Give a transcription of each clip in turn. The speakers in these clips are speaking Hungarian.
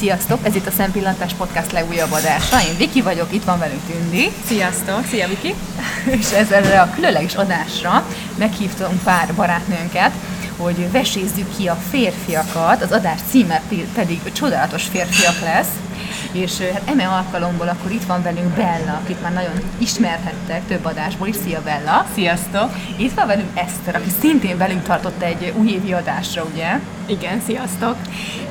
Sziasztok! Ez itt a Szempillantás Podcast legújabb adása. Én Viki vagyok, itt van velünk Tündi. Sziasztok! Szia Viki! És ezzel a különleges adásra meghívtunk pár barátnőnket, hogy vesézzük ki a férfiakat, az adás címe pedig Csodálatos férfiak lesz, és hát eme alkalomból akkor itt van velünk Bella, akit már nagyon ismerhettek több adásból is. Szia Bella! Sziasztok! Itt van velünk Eszter, aki szintén velünk tartott egy újévi adásra, ugye? Igen, sziasztok!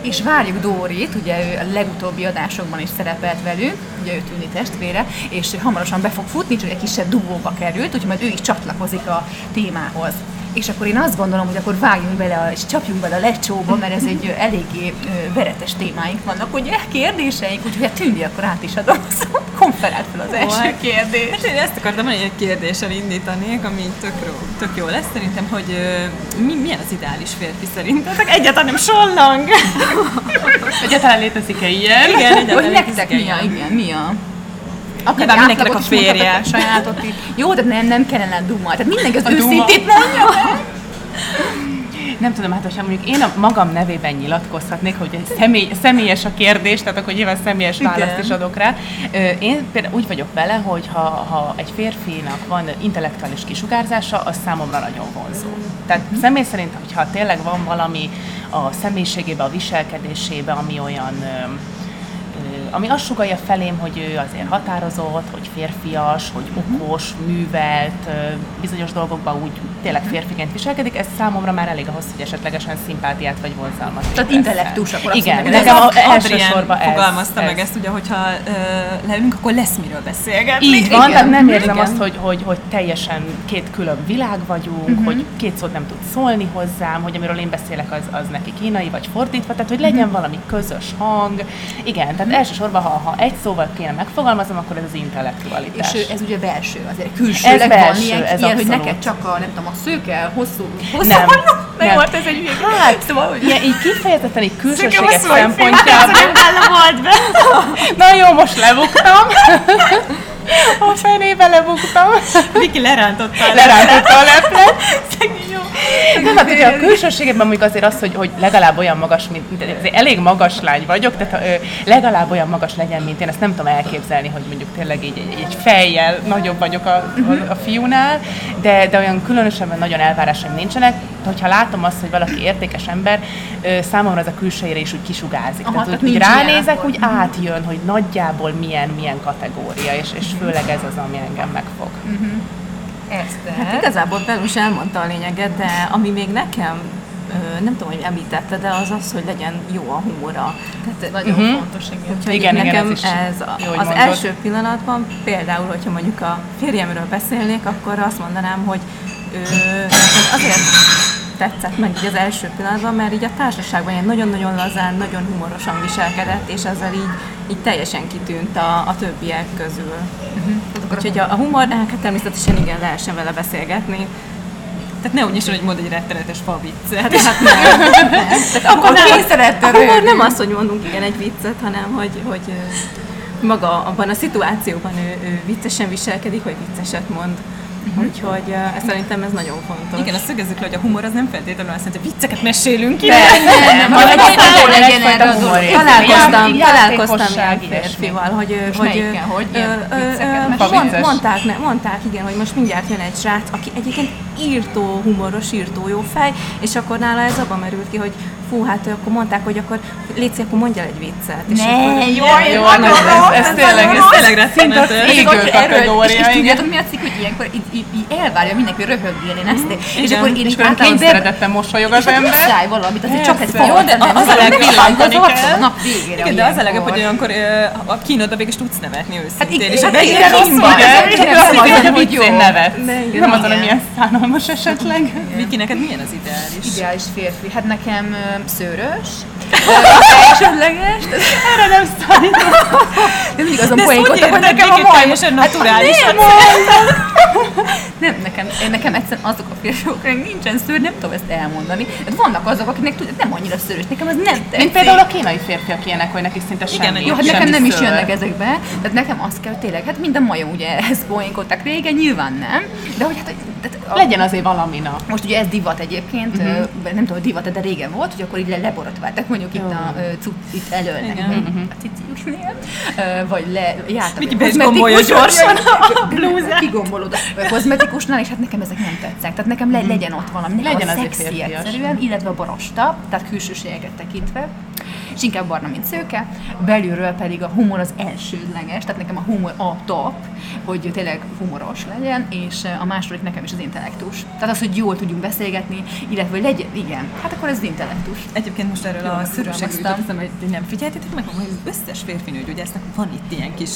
És várjuk Dórit, ugye ő a legutóbbi adásokban is szerepelt velünk, ugye ő tűni testvére, és hamarosan be fog futni, csak egy kisebb dugóba került, úgyhogy majd ő is csatlakozik a témához. És akkor én azt gondolom, hogy akkor vágjunk bele, és csapjunk bele a lecsóba, mert ez egy eléggé veretes témáink vannak, ugye kérdéseink, úgyhogy hát Tündi, akkor át is adom szót, konferált fel az első oh, kérdés. Hát én ezt akartam, egy kérdéssel indítanék, ami tök, tök jó lesz. Szerintem, hogy mi, milyen az ideális férfi szerintetek? Egyáltalán nem sollang! egyáltalán létezik-e ilyen? Igen, egyáltalán hogy nektek mi a, igen, mi a akár Nyilván mindenkinek a férje. Sajátot Jó, de nem, nem kellene duma. Tehát mindenki az őszintét mondja. Nem tudom, hát ha mondjuk én a magam nevében nyilatkozhatnék, hogy személy, személyes a kérdés, tehát akkor nyilván személyes választ is adok rá. Én például úgy vagyok vele, hogy ha, ha egy férfinak van intellektuális kisugárzása, az számomra nagyon vonzó. Tehát mm. személy szerint, hogyha tényleg van valami a személyiségében, a viselkedésében, ami olyan ami azt sugalja felém, hogy ő azért határozott, hogy férfias, hogy okos, művelt, bizonyos dolgokban úgy tényleg férfiként viselkedik, ez számomra már elég ahhoz, hogy esetlegesen szimpátiát vagy vonzalmat. Tehát intellektus akkor Igen, de nekem elsősorban ez. fogalmazta ez. meg ezt, ugye, hogyha uh, leülünk, akkor lesz miről beszélgetni. Így van, tehát nem érzem Igen. azt, hogy, hogy, hogy teljesen két külön világ vagyunk, uh-huh. hogy két szót nem tud szólni hozzám, hogy amiről én beszélek, az, az neki kínai, vagy fordítva, tehát hogy legyen uh-huh. valami közös hang. Igen, tehát uh-huh. Elsősorban, ha, ha egy szóval kéne megfogalmazom, akkor ez az intellektualitás. És ez ugye belső, azért külsőleg ez belső, van ilyen, ez ilyen hogy neked csak a, nem tudom, a szőke, hosszú, hosszú nem, nem. volt ez egy Hát, szóval, hogy... ilyen, így kifejezetten így külsőséges szempontjából. volt be. Na jó, most lebuktam. A fenébe lebuktam. Viki lerántotta a Lerántotta a leplet. Nem, hát ugye a külsőségében mondjuk azért az, hogy, hogy legalább olyan magas, mint, mint azért elég magas lány vagyok, tehát ö, legalább olyan magas legyen, mint én, ezt nem tudom elképzelni, hogy mondjuk tényleg így egy, egy fejjel nagyobb vagyok a, a, a fiúnál, de, de olyan különösebben nagyon elvárásaim nincsenek. Hogyha látom azt, hogy valaki értékes ember, számomra az a külsejére is úgy kisugárzik. Aha, tehát, tehát úgy ránézek, úgy átjön, hogy nagyjából milyen, milyen kategória, és, és főleg ez az, ami engem megfog. Uh-huh. Eszter. Hát igazából Belus is elmondta a lényeget, de ami még nekem nem tudom, hogy említette, de az az, hogy legyen jó a humora. Tehát nagyon uh-huh. fontos, igen. Úgyhogy igen, nekem igen, ez, ez jó, az mondod. első pillanatban, például, hogyha mondjuk a férjemről beszélnék, akkor azt mondanám, hogy azért tetszett meg így az első pillanatban, mert így a társaságban ilyen nagyon-nagyon lazán, nagyon humorosan viselkedett, és ezzel így, így teljesen kitűnt a, a többiek közül. Uh-huh. Úgyhogy a, a humor, hát természetesen igen, lehessen vele beszélgetni. Tehát ne úgy is, hogy mond egy rettenetes fa viccet. Hát nem. nem. Tehát akkor, nem, akkor nem az, hogy mondunk igen egy viccet, hanem hogy, hogy maga abban a szituációban ő, ő viccesen viselkedik, vagy vicceset mond. Uh-huh. Úgyhogy ez szerintem ez nagyon fontos. Igen, azt szögezzük le, hogy a humor az nem feltétlenül azt jelenti, hogy vicceket mesélünk ki. Nem, nem, nem, hanem legyen erre a Találkoztam, találkoztam ilyen férfival, hogy, hogy, hogy mondták, mondták, igen, hogy most mindjárt jön egy srác, aki egyébként írtó humoros, írtó jó fej, és akkor nála ez abban merült ki, hogy fú, hát akkor mondták, hogy akkor légy akkor mondja egy viccet. És ne, akkor, jó, jó, jó, ez, ez, tényleg, ez tényleg kategória. És tudjátok mi a cikk, hogy ilyenkor így, elvárja mindenki röhögjél, én ezt. Mm, és akkor én így általában szeretettem mosolyog az ember. És valamit, azért csak ez jó, de az a a nap végére. Igen, de az a legjobb, hogy olyankor a kínodba végig is tudsz nevetni őszintén. És a végére azt mondja, hogy jó. Nem azon, hogy milyen szánalmas esetleg. Viki, neked milyen az ideális? Ideális férfi. Hát nekem szőrös, elsődleges. Erre nem számítom. De mindig azon poénkodtam, hogy nekem a teljesen naturális. Hát nem, nekem, nekem egyszerűen azok a férfiak, nincsen szőr, nem tudom ezt elmondani. Hát vannak azok, akiknek tudod, nem annyira szőrös, nekem ez nem tetszik. Mint például a kínai férfiak ilyenek, hogy nekik szinte Igen, semmi. Jó, hát nekem nem is jönnek ezekbe, tehát nekem azt kell tényleg, hát minden majom ugye ezt poénkodtak régen, nyilván nem, de hogy hát, tehát a, Legyen azért valami, na. most ugye ez divat egyébként, Mhm. uh-huh. nem tudom, hogy divat, de régen volt, hogy akkor így le- leborotváltak mondjuk itt a cuc, itt Igen. nekünk, a vagy le, jártak gombolja gyorsan a blúzát. Kigombolod a kozmetikusnál, és hát nekem ezek nem tetszenek. Tehát nekem le, legyen ott valami, Legyen a azért szexi egyszerűen, illetve a barosta, tehát külsőségeket tekintve, és inkább barna, mint szőke, belülről pedig a humor az elsődleges, tehát nekem a humor a top, hogy tényleg humoros legyen, és a második nekem is az intellektus. Tehát az, hogy jól tudjunk beszélgetni, illetve hogy legyen, igen, hát akkor ez az intellektus. Egyébként most erről Jó, a eszembe, hogy nem figyeltétek meg, hogy az összes férfi nőgyógyásznak van itt ilyen kis...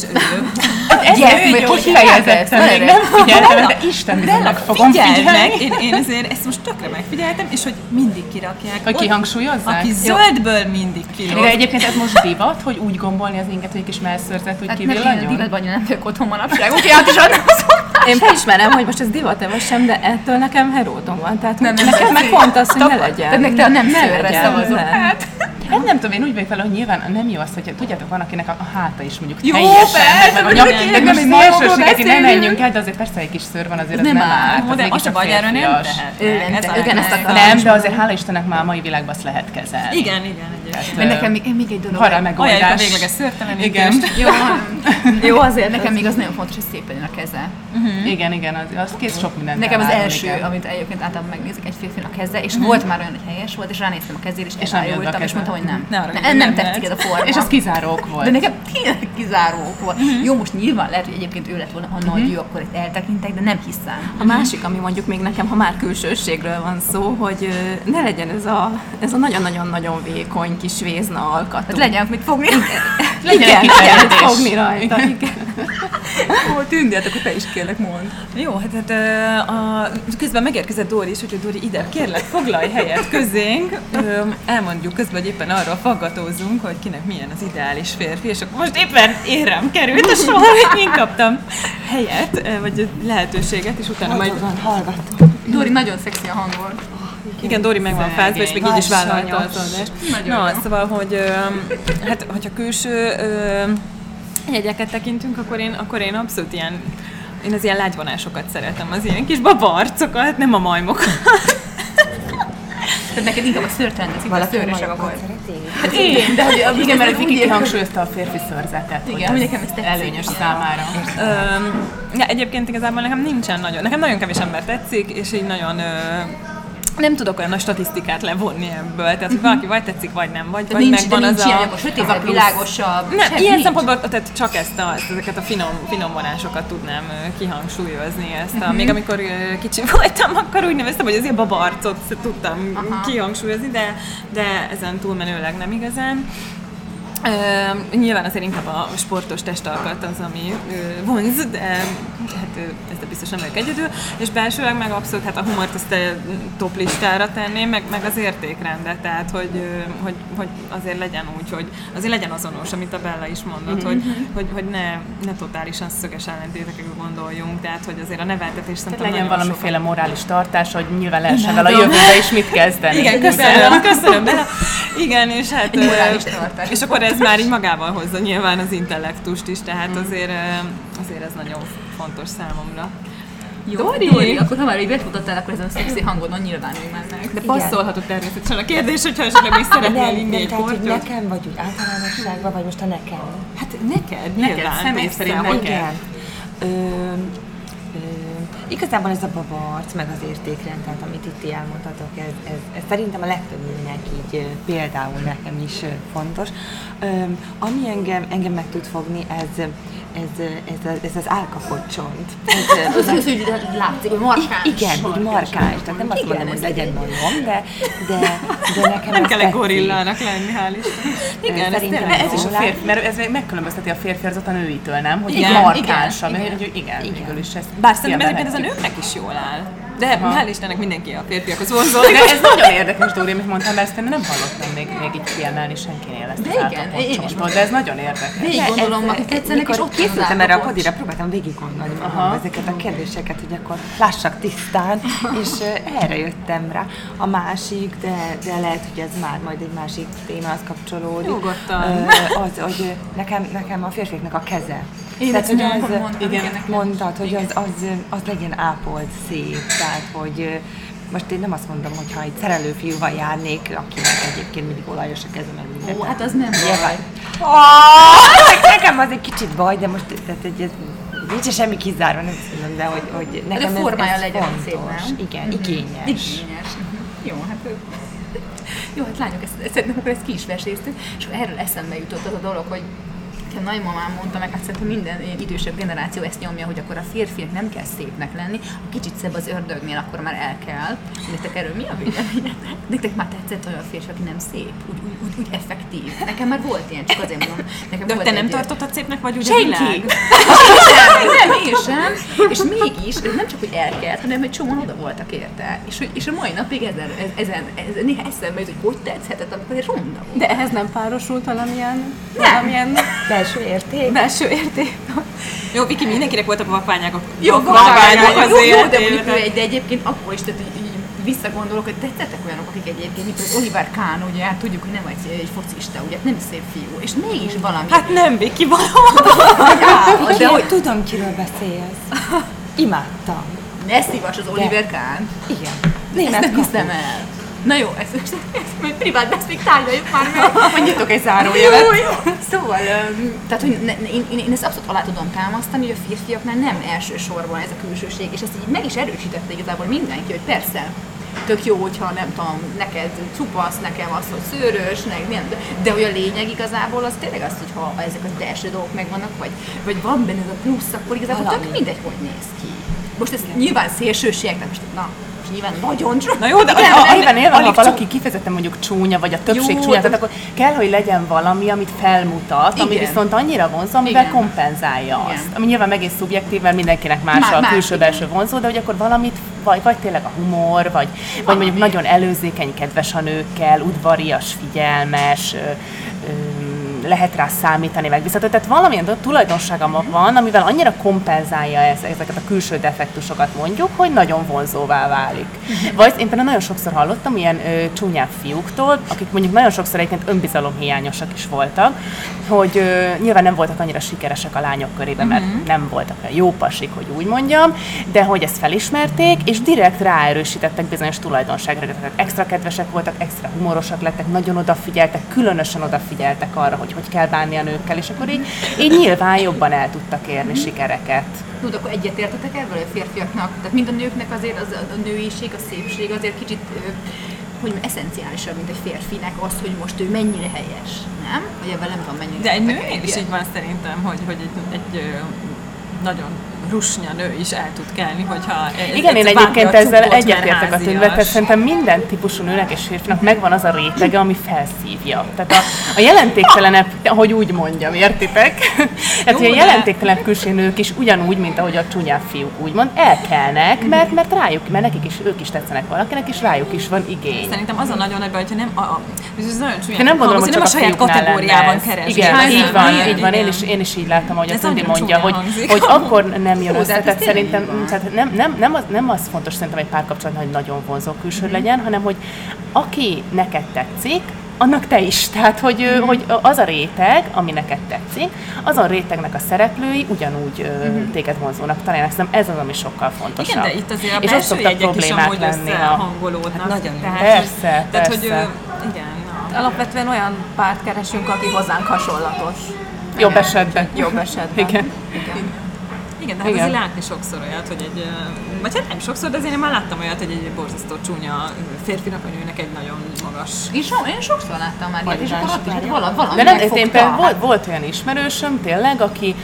Gyerek, hogy fejezettem, még nem figyeltem, de Isten bizony meg fogom figyelni. meg! Én, én azért ezt most tökre megfigyeltem, és hogy mindig kirakják. Hogy kihangsúlyozzák? Aki zöldből mindig kilóg. De egyébként ez most divat, hogy úgy gombolni az inget, hogy egy kis melszőrzet úgy Hát kivillanjon? divatban nem vagyok otthon manapság, úgyhogy át is adnám a szót. Én felismerem, hogy most ez divat-e vagy sem, de ettől nekem heróton van. Tehát Nem, nem, nekem meg pont az, hogy ne legyen. Tehát meg te a nem szavazol. ne. Hát, Hát nem tudom, én úgy vagyok vele, hogy nyilván nem jó az, hogy tudjátok, van akinek a, a háta is mondjuk Jó, teljesen, persze, meg a nyak, meg nem most egy szélsőséget, majomról így nem menjünk el, de azért persze egy kis szőr van, azért az nem nem árt. az de az a baj, erről nem tehet. Igen, ezt akarom. Nem, de azért hála Istennek már a mai világban azt lehet kezelni. Igen, igen, egyébként. Mert nekem még, még egy dolog. Van rá Ajánljuk a megoldás. végleges szőrtelenítés. Igen. Jó, Jó, azért nekem még az nagyon fontos, hogy szép legyen a keze. Igen, igen, az, az kész sok mindent Nekem az első, igen. amit egyébként általában megnézek egy férfinak a keze, és volt már olyan, hogy helyes volt, és ránéztem a kezére, és, És elájultam, és mondtam, hogy nem. Ne arra nem, nem nem tetszik ez a forma. És az kizáró ok volt. De nekem tényleg kizáró ok volt. Jó, most nyilván lehet, hogy egyébként ő lett volna a nagy ő, akkor itt eltekintek, de nem hiszem. A másik, ami mondjuk még nekem, ha már külsőségről van szó, hogy ne legyen ez a, ez a nagyon-nagyon-nagyon vékony kis vézna alkatú. Hát legyen mit fogni. Legyen igen, legyen mit fogni rajta. Igen. Ó, tündi, hát akkor te is kérlek, mond. Jó, hát, hát a, közben megérkezett Dóri is, úgyhogy Dóri ide kérlek, foglalj helyet közénk. Elmondjuk közben, hogy éppen arról faggatózunk, hogy kinek milyen az ideális férfi, és akkor most éppen érem került a sor, hogy én kaptam helyet, vagy lehetőséget, és utána majd... Dori, nagyon szexi a hangod. Igen, Dori meg van fázva, és még így is vállalta az adást. Na, jó. szóval, hogy ö, hát, hogyha külső ö, jegyeket tekintünk, akkor én, akkor én abszolút ilyen, én az ilyen lágyvonásokat szeretem, az ilyen kis babarcokat, nem a majmokat. Tehát neked inkább a szőrtelen, ez a szőrösebb a volt. Hát én, de hogy igen, mert Viki kihangsúlyozta a férfi szörzetet, hogy Igen, hogy nekem ez tetszik. előnyös számára. Öm, ja, egyébként igazából nekem nincsen nagyon, nekem nagyon kevés ember tetszik, és így nagyon ö, nem tudok olyan nagy statisztikát levonni ebből, tehát hogy valaki vagy tetszik, vagy nem, vagy, vagy Nincs, de megvan nincs az ilyen, a, akkor az a világosabb. Nem, semmi ilyen nincs. szempontból tehát csak ezt a, ezeket a finom, finom vonásokat tudnám kihangsúlyozni. Ezt a, Még amikor ö, kicsi voltam, akkor úgy neveztem, hogy azért babarcot tudtam Aha. kihangsúlyozni, de, de ezen túlmenőleg nem igazán. Ö, nyilván azért inkább a sportos testalkat az, ami ö, vonz, de hát ö, ezt biztos nem vagyok egyedül, és belsőleg meg abszolút hát a humort azt ö, top listára tenném, meg, meg az értékrendet, tehát hogy, hogy, hogy azért legyen úgy, hogy azért legyen azonos, amit a Bella is mondott, hogy, hogy, hogy ne, ne totálisan szöges ellentétekre gondoljunk, tehát hogy azért a neveltetés Tehát szerintem legyen valamiféle morális tartás, hogy nyilván lehessen vele a jövőbe is mit kezdeni. Igen, köszönöm, köszönöm bele. Igen, és hát... Morális tartás. És akkor ez már így magával hozza nyilván az intellektust is, tehát azért, azért ez nagyon fontos számomra. Jó, Dori! Dori, akkor ha már így betmutattál, akkor ezen a szexi hangodon nyilvánulj már meg. De passzolhatod természetesen a kérdés, hogyha esetleg még szeretnél inni egy tehát, hogy kortyot. nekem, vagy úgy általánosságban, vagy most a nekem. Hát neked, Neked, nyilván, személy szerint neked. Igen. Ö, ö, igazából ez a babarc, meg az értékrend, tehát amit itt ti elmondhatok, ez, ez, ez szerintem a legtöbb nőnek így például nekem is fontos. Ö, ami engem, engem meg tud fogni, ez, ez, ez, ez, ez az álkapott csont. Ez, Az az, hogy látszik, hogy markáns. Igen, úgy markáns. Tehát nem azt Igen, mondom, hogy legyen majom, de, de, de nekem Nem kell gorillának lenni, hál' Isten. Igen, ez Ez is a férfi, mert ez megkülönbözteti a férfiarzat a nőitől, nem? Hogy Igen, igen, markáns, igen, igen. hogy igen, igen, végül is ez Bár szerintem ez a nőknek is jól áll. De Aha. hál' Istennek mindenki a férfiakhoz vonzódik. De ez nagyon érdekes, Dóri, amit mondtam, mert ezt én nem hallottam még, még így kiemelni senkinél ezt De az igen, én is csoportot, de ez nagyon érdekes. Végig gondolom, akik tetszenek, és ott készültem erre a kodira, próbáltam végig gondolni magam ezeket a kérdéseket, hogy akkor lássak tisztán, és erre jöttem rá. A másik, de, de lehet, hogy ez már majd egy másik témához kapcsolódik. Nyugodtan. Az, hogy nekem, nekem a férfiaknak a keze. Én Tehát, hogy az, mondtam, igen, mondtad, hogy az, az, az legyen ápolt, szép, tehát, hogy most én nem azt mondom, hogy ha egy szerelő fiúval járnék, akinek egyébként mindig olajos a keze, meg minden. Ó, hát az nem baj. Oh, nekem az egy kicsit baj, de most tehát, egy, ez, nincs semmi kizárva, nem mondom, de hogy, hogy nekem ez, formája ez legyen fontos. szép, nem? Igen, Mhm. igényes. Igényes. Mhm. Jó, hát jó, hát lányok, ezt, szerintem akkor ezt ki is veséztük, és erről eszembe jutott az a dolog, hogy nekem nagymamám mondta meg, hát szerintem minden idősebb generáció ezt nyomja, hogy akkor a férfiak nem kell szépnek lenni, ha kicsit szebb az ördögnél, akkor már el kell. Nektek erről mi a véleményetek? Nektek már tetszett olyan férfi, aki nem szép, úgy, úgy, úgy, úgy effektív. Nekem már volt ilyen, csak azért mondom. Nekem De te nem egy- tartottad szépnek, vagy úgy a Senki! világ? nem, nem, én sem. És mégis, ez nem csak, hogy elkelt, hanem hogy csomóan oda voltak érte. És, és a mai napig ezen, ez- ezen, ezen néha eszembe jut, hogy hogy tetszhetett, amikor egy ronda volt. De ehhez nem párosult valamilyen, valamilyen Belső érték. belső érték? Jó, Viki, mindenkinek voltak vakványák. Jó, vakványok jó, az jó, jó, de mondjuk de egyébként akkor is, tehát így, így visszagondolok, hogy tetszettek olyanok, akik egyébként, mint az Oliver Kahn, ugye, hát tudjuk, hogy nem egy, egy focista, ugye, nem szép fiú, és mégis valami. Hát nem, Viki, valahol. á, De hogy tudom, kiről beszélsz. Imádtam. ne szívas az Oliver Kahn. Igen. Ezt Német nem kapu. hiszem el. Na jó, ezt, ezt, ezt majd privát ezt még tárgyaljuk már meg. Mondjatok egy zárójelet. Jó, jó. Szóval, tehát, hogy ne, én, én, én ezt abszolút alá tudom támasztani, hogy a férfiaknál nem elsősorban ez a külsőség, és ezt így meg is erősítette igazából mindenki, hogy persze, tök jó, hogyha nem tudom, neked cupasz, nekem az, hogy szőrös, meg nem, de, de hogy a lényeg igazából az tényleg az, hogy ha ezek a belső dolgok megvannak, vagy, vagy van benne ez a plusz, akkor igazából Valami. tök mindegy, hogy néz ki. Most ez nyilván szélsőségek, de most na, most nyilván nagyon csak. Na jó, de Igen, a- Nyilván, nyilván, ha valaki kifejezetten mondjuk csúnya, vagy a többség Jó, csúnya, tehát akkor kell, hogy legyen valami, amit felmutat, ami Igen. viszont annyira vonzó, amivel Igen. kompenzálja Igen. azt. Ami nyilván megint szubjektív, mert mindenkinek más Má- a külső-belső vonzó, de hogy akkor valamit, vagy, vagy tényleg a humor, vagy, vagy mondjuk nagyon előzékeny, kedves a nőkkel, udvarias, figyelmes, lehet rá számítani, megbízható. Tehát valamilyen do- tulajdonsága ma van, amivel annyira kompenzálja ez, ezeket a külső defektusokat mondjuk, hogy nagyon vonzóvá válik. Vagy én például nagyon sokszor hallottam ilyen ö, csúnyább fiúktól, akik mondjuk nagyon sokszor egyébként önbizalomhiányosak is voltak, hogy ö, nyilván nem voltak annyira sikeresek a lányok körében, mert nem voltak olyan jó pasik, hogy úgy mondjam, de hogy ezt felismerték, és direkt ráerősítettek bizonyos tulajdonságra, tehát extra kedvesek voltak, extra humorosak lettek, nagyon odafigyeltek, különösen odafigyeltek arra, hogy hogy kell bánni a nőkkel, és akkor így, így nyilván jobban el tudtak érni sikereket. Tud, akkor egyetértetek ebben a férfiaknak? Tehát mind a nőknek azért az, a nőiség, a szépség azért kicsit hogy eszenciálisabb, mint egy férfinek az, hogy most ő mennyire helyes, nem? Vagy ebben nem tudom mennyire. De egy nőnél is így van szerintem, hogy, hogy egy, egy ö, nagyon rusnya nő is el tud kelni, hogyha ez- Igen, én ez egyébként vágja a ezzel egyetértek a házias. szerintem minden típusú nőnek és férfinak megvan az a rétege, ami felszívja. Tehát a, a jelentéktelenebb, hogy úgy mondjam, értitek? Tehát, hogy a jelentéktelenebb külső nők is ugyanúgy, mint ahogy a csúnyább fiúk úgymond, elkelnek, mert, mert rájuk, mert nekik is, ők is tetszenek valakinek, és rájuk is van igény. Szerintem az a nagyon nagy baj, hogyha nem, a, a, ez nagyon csúnya, Én nem gondolom, hogy nem a saját kategóriában ez. keresik. Igen, Hát, így van, így van. Én is, én is így láttam, ahogy a Tundi mondja, hogy, hogy akkor nem jön Ó, össze. hát Tehát szerintem tehát nem, nem, nem, az, nem az fontos szerintem egy párkapcsolatban, hogy nagyon vonzó külső legyen, hanem hogy aki neked tetszik, annak te is. Tehát, hogy, ő, hogy az a réteg, ami neked tetszik, azon rétegnek a szereplői ugyanúgy ö, téged vonzónak találnak. Szerintem ez az, ami sokkal fontosabb. Igen, de itt azért a És ott belső szoktak problémák lenni. a-. Hát nagyon. Tehát, Persze, hogy, Tehát, hogy persze. ö, igen, na. Alapvetően olyan párt keresünk, aki hozzánk hasonlatos. Jobb esetben. Jobb esetben. Igen. Igen, de hát Igen. azért látni sokszor olyat, hogy egy, vagy hát nem sokszor, de azért én már láttam olyat, hogy egy borzasztó csúnya férfinak vagy nőnek egy nagyon magas Én, so, én sokszor láttam már ilyet, és akkor ott is vala, valami De nem, megfogta. én például volt, volt olyan ismerősöm tényleg, aki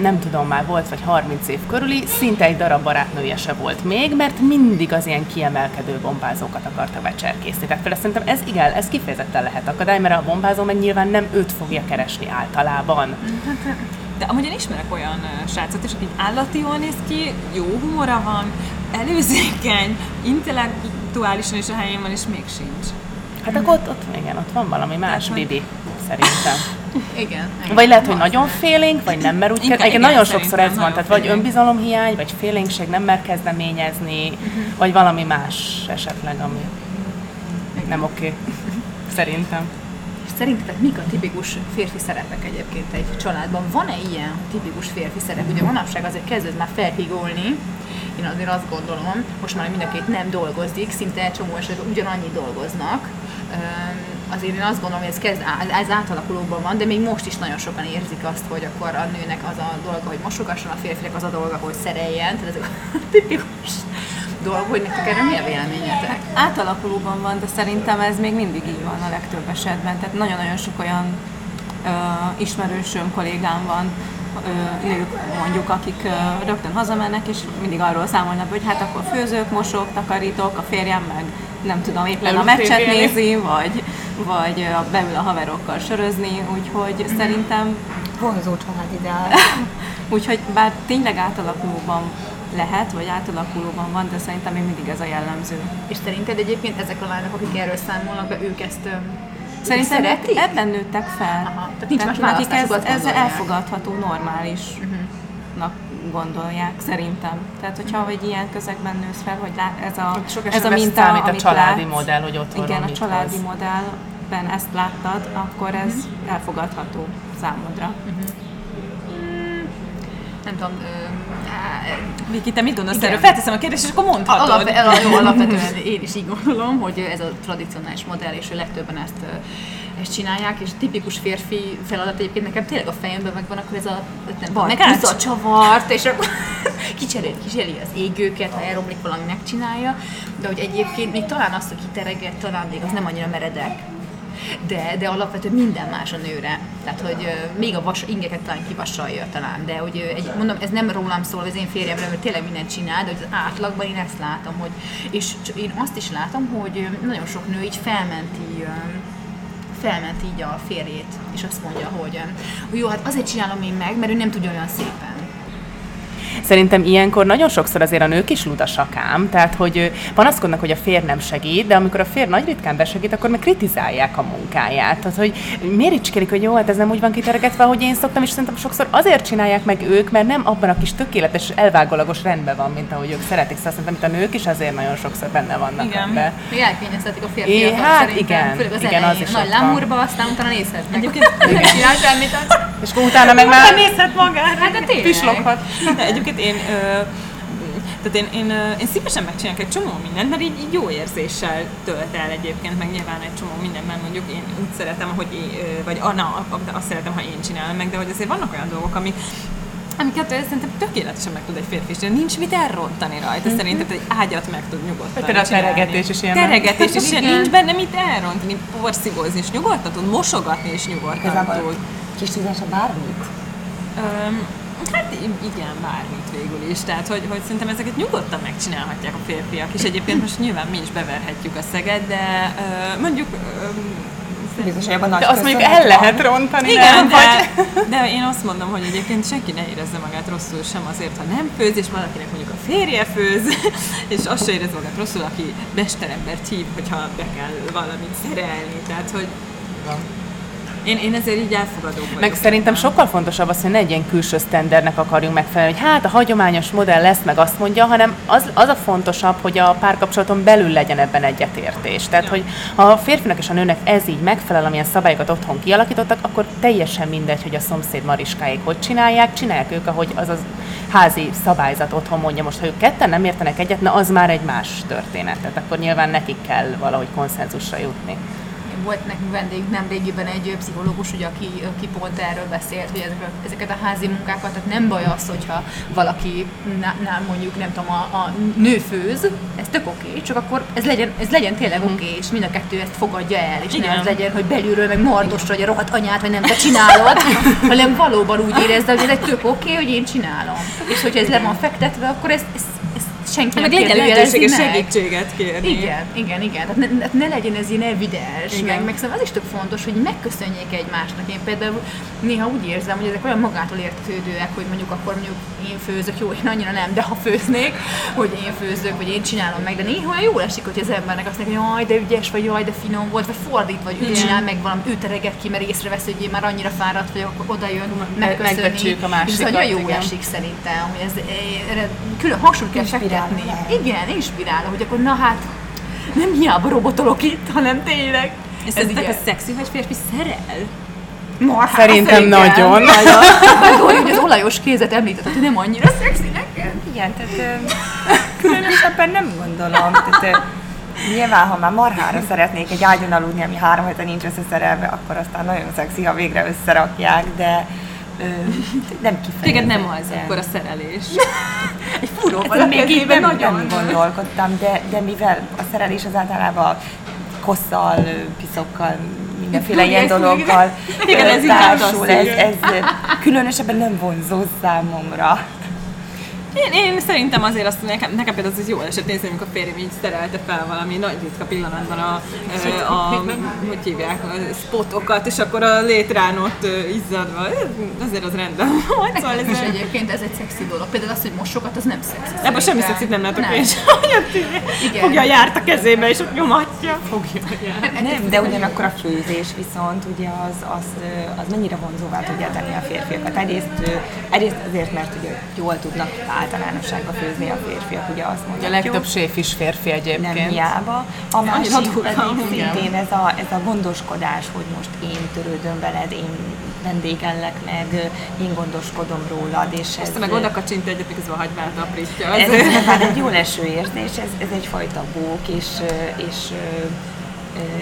nem tudom már volt vagy 30 év körüli, szinte egy darab barátnője se volt még, mert mindig az ilyen kiemelkedő bombázókat akarta becserkészni. Tehát például szerintem ez igen, ez kifejezetten lehet akadály, mert a bombázó meg nyilván nem őt fogja keresni általában. De amúgy én ismerek olyan srácot is, aki állati jól néz ki, jó humora van, előzékeny, intellektuálisan is a helyén van, és még sincs. Hát akkor ott, ott, igen, ott van valami más Bibi, szerintem. Igen. igen. Vagy lehet, hogy nagyon félénk, vagy nem mer úgy Igen, kezd. Igen, igen, nagyon sokszor ez van, tehát vagy félénk. önbizalomhiány, vagy félénkség, nem mer kezdeményezni, vagy valami más esetleg, ami nem oké. Szerintem. Szerintetek mik a tipikus férfi szerepek egyébként egy családban? Van-e ilyen tipikus férfi szerep? Ugye manapság azért kezdett már felhigolni, én azért azt gondolom, most már mind a két nem dolgozik, szinte egy csomó esetben ugyanannyit dolgoznak. Azért én azt gondolom, hogy ez, kezd, ez átalakulóban van, de még most is nagyon sokan érzik azt, hogy akkor a nőnek az a dolga, hogy mosogasson, a férfinek az a dolga, hogy szereljen. Tehát ez a tipikus dolog, hogy nektek erre mi a véleményetek? Átalakulóban van, de szerintem ez még mindig így van a legtöbb esetben. Tehát nagyon-nagyon sok olyan ö, ismerősöm, kollégám van, ö, nők mondjuk, akik ö, rögtön hazamennek, és mindig arról számolnak, hogy hát akkor főzök, mosok, takarítok, a férjem meg nem tudom, éppen a meccset nézi, vagy, vagy beül a haverokkal sörözni, úgyhogy szerintem Vonzó család ideál. Úgyhogy bár tényleg átalakulóban lehet, vagy átalakulóban van, de szerintem még mindig ez a jellemző. És szerinted egyébként ezek a lányok, akik erről számolnak be, ők ezt Szerintem szeretik? ebben nőttek fel. Aha, tehát nincs más nekik ez, ez elfogadható, normálisnak gondolják, szerintem. Tehát, hogyha egy ilyen közegben nősz fel, hogy lá, ez a, Sok ez a minta, számít a amit családi látsz, modell, hogy otthonról Igen, a családi modellben ezt láttad, akkor ez elfogadható számodra. nem tudom, öm, á, Viki, te mit gondolsz Igen. erről? Felteszem a kérdést, és akkor mondhatod. Alap, el- jó, alapvetően én is így gondolom, hogy ez a tradicionális modell, és a legtöbben ezt, ezt csinálják, és tipikus férfi feladat egyébként nekem tényleg a fejemben megvan, akkor ez a nem tudom, Barkács. meghúzza a csavart, és akkor kicseréli, kicseréli az égőket, ha elromlik valami, megcsinálja, de hogy egyébként még talán azt, hogy kitereget, talán még az nem annyira meredek, de, de alapvetően minden más a nőre. Tehát, hogy még a vas, ingeket talán kivassalja talán, de hogy egy, mondom, ez nem rólam szól, az én férjemről, mert tényleg mindent csinál, de hogy az átlagban én ezt látom, hogy, és én azt is látom, hogy nagyon sok nő így felmenti felment így a férjét, és azt mondja, hogy jó, hát azért csinálom én meg, mert ő nem tudja olyan szépen. Szerintem ilyenkor nagyon sokszor azért a nők is ludasak ám, tehát hogy panaszkodnak, hogy a férj nem segít, de amikor a férj nagy ritkán besegít, akkor meg kritizálják a munkáját. Tehát, hogy miért csikélik, hogy jó, hát ez nem úgy van kiteregetve, hogy én szoktam, és szerintem sokszor azért csinálják meg ők, mert nem abban a kis tökéletes, elvágólagos rendben van, mint ahogy ők szeretik. Szóval szerintem itt a nők is azért nagyon sokszor benne vannak Igen. ebbe. Elkényeztetik a férfiakat hát szerintem, igen, főleg az igen, az elején. is Nagy lámurba, aztán utána nézhetnek. Egyébként nem csinál semmit, az... És akkor utána meg már nézhet magára. Hát de tényleg. pisloghat. De egyébként én, ö, tehát én, én, én szívesen megcsinálok egy csomó mindent, mert így, így jó érzéssel tölt el egyébként, meg nyilván egy csomó mindenben mondjuk én úgy szeretem, hogy én, vagy ah, na, azt szeretem, ha én csinálom meg, de hogy azért vannak olyan dolgok, amik amiket szerintem tökéletesen meg tud egy férfi is. Nincs mit elrontani rajta. Szerintem egy ágyat meg tud nyugodtan például a teregetés is ilyen? Teregetés is ilyen. Nincs benne mit elrontani. Porszívózni is nyugodtan tud, mosogatni is nyugodtan Igazából tud. kis tudása bármit. Öm, hát igen, bármit végül is. Tehát, hogy, hogy szerintem ezeket nyugodtan megcsinálhatják a férfiak. És egyébként most nyilván mi is beverhetjük a szeget, de ö, mondjuk... Ö, Biztos, hogy abban nagy De azt mondjuk el lehet rontani, igen, nem? de, Vagy... de én azt mondom, hogy egyébként senki ne érezze magát rosszul sem azért, ha nem főz, és valakinek mondjuk a férje főz, és azt se érez magát rosszul, aki mesterembert hív, hogyha be kell valamit szerelni. Tehát, hogy én, én ezért így elfogadó vagyok. Meg szerintem sokkal fontosabb az, hogy ne egy ilyen külső sztendernek akarjunk megfelelni, hogy hát a hagyományos modell lesz, meg azt mondja, hanem az, az a fontosabb, hogy a párkapcsolaton belül legyen ebben egyetértés. Tehát, Ja. hogy ha a férfinak és a nőnek ez így megfelel, amilyen szabályokat otthon kialakítottak, akkor teljesen mindegy, hogy a szomszéd mariskáik hogy csinálják, csinálják ők, ahogy az az házi szabályzat otthon mondja. Most, ha ők ketten nem értenek egyet, na az már egy más történet. Tehát akkor nyilván nekik kell valahogy konszenzusra jutni. Volt nekünk vendég nemrégiben egy pszichológus, ugye, aki, aki pont erről beszélt, hogy ezeket, ezeket a házi munkákat, tehát nem baj az, hogyha valaki nem mondjuk, nem tudom, a, a nő főz, ez tök oké, csak akkor ez legyen, ez legyen tényleg oké, és mind a kettő ezt fogadja el, és Igen. nem az legyen, hogy belülről meg mardosra, hogy a rohadt anyát, vagy nem te csinálod, hanem valóban úgy érezd, hogy ez egy tök oké, hogy én csinálom. És hogyha ez le van fektetve, akkor ez, ez senki Meg nem legyen lehetősége segítséget kérni. Igen, igen, igen. Tehát ne, ne- legyen ez ilyen evidens, Igen. meg, meg szerintem az is tök fontos, hogy megköszönjék egymásnak. Én például néha úgy érzem, hogy ezek olyan magától értetődőek, hogy mondjuk akkor mondjuk én főzök, jó, én annyira nem, de ha főznék, hogy én főzök, vagy én csinálom meg, de néha olyan jól esik, hogy az embernek azt mondja, hogy jaj, de ügyes vagy, jaj, de finom volt, vagy fordít, vagy ő csinál meg valami, ő tereget ki, mert észrevesz, hogy én már annyira fáradt vagyok, akkor oda jön, megbecsüljük a másikat, ez nagyon jó esik szerintem, hogy ez erre külön hangsúlyt kell Lehet. Igen, inspiráló, hogy akkor na hát, nem hiába robotolok itt, hanem tényleg. És ez ugye- a szexi, hogy férfi szerel? Marhá, Szerintem nagyon. Nagyon, hogy az olajos kézet említetted, hogy nem annyira szexi neked. Igen, tehát különösebben nem gondolom. Tehát, nyilván, ha már marhára szeretnék egy ágyon aludni, ami három hete nincs összeszerelve, akkor aztán nagyon szexi, ha végre összerakják, de ö, nem kifejezetten. Téged nem az, akkor a szerelés. Egy furó a még nem, nagyon. nem gondolkodtam, de, de mivel a szerelés az általában kosszal, piszokkal, mindenféle Tudja, ilyen dologgal Igen, ez társul, ez, ez különösebben nem vonzó számomra. Én, én szerintem azért azt nekem, nekem például az jó esett nézni, amikor a férjem így szerelte fel valami nagy ritka pillanatban a, a, a hogy hívják, a spotokat, és akkor a létrán ott izzadva, azért az rendben volt, szóval És ez egyébként ez egy szexi dolog. Például az, hogy mosokat, az nem szexi. Ebben semmi szexit nem látok Nem. én sem, fogja a járt a kezébe, és ott nyomatja. Fogja a járt. Nem, de ugyanakkor a főzés viszont ugye az, az, az mennyire vonzóvá tudja tenni a férfiakat. Egyrészt, egyrészt azért, mert ugye jól tudnak általánosságban főzni a férfiak, ugye azt A mondják, legtöbb séf is férfi nem egyébként. hiába. A másik pedig szintén ez a, ez a gondoskodás, hogy most én törődöm veled, én vendégellek meg, én gondoskodom rólad, és ez, meg oda kacsint egyet, miközben a hagymát aprítja. ez, Az, ez egy jó leső érzés, ez, ez egyfajta bók, és, és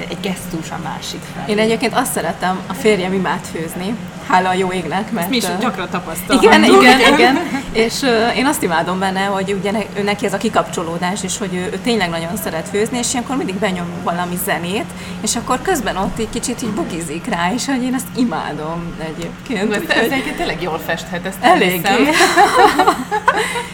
egy gesztus a másik felé. Én egyébként azt szeretem, a férjem imád főzni, hála a jó égnek, mert... mi is gyakran tapasztalunk. igen, igen, igen. És uh, én azt imádom benne, hogy ugye ne, ő neki ez a kikapcsolódás, és hogy ő, ő tényleg nagyon szeret főzni, és ilyenkor mindig benyom valami zenét, és akkor közben ott egy kicsit így bukizik rá, és hogy én ezt imádom egyébként. Ez, ez Úgyhogy egyébként tényleg jól festhet, ezt eléggé.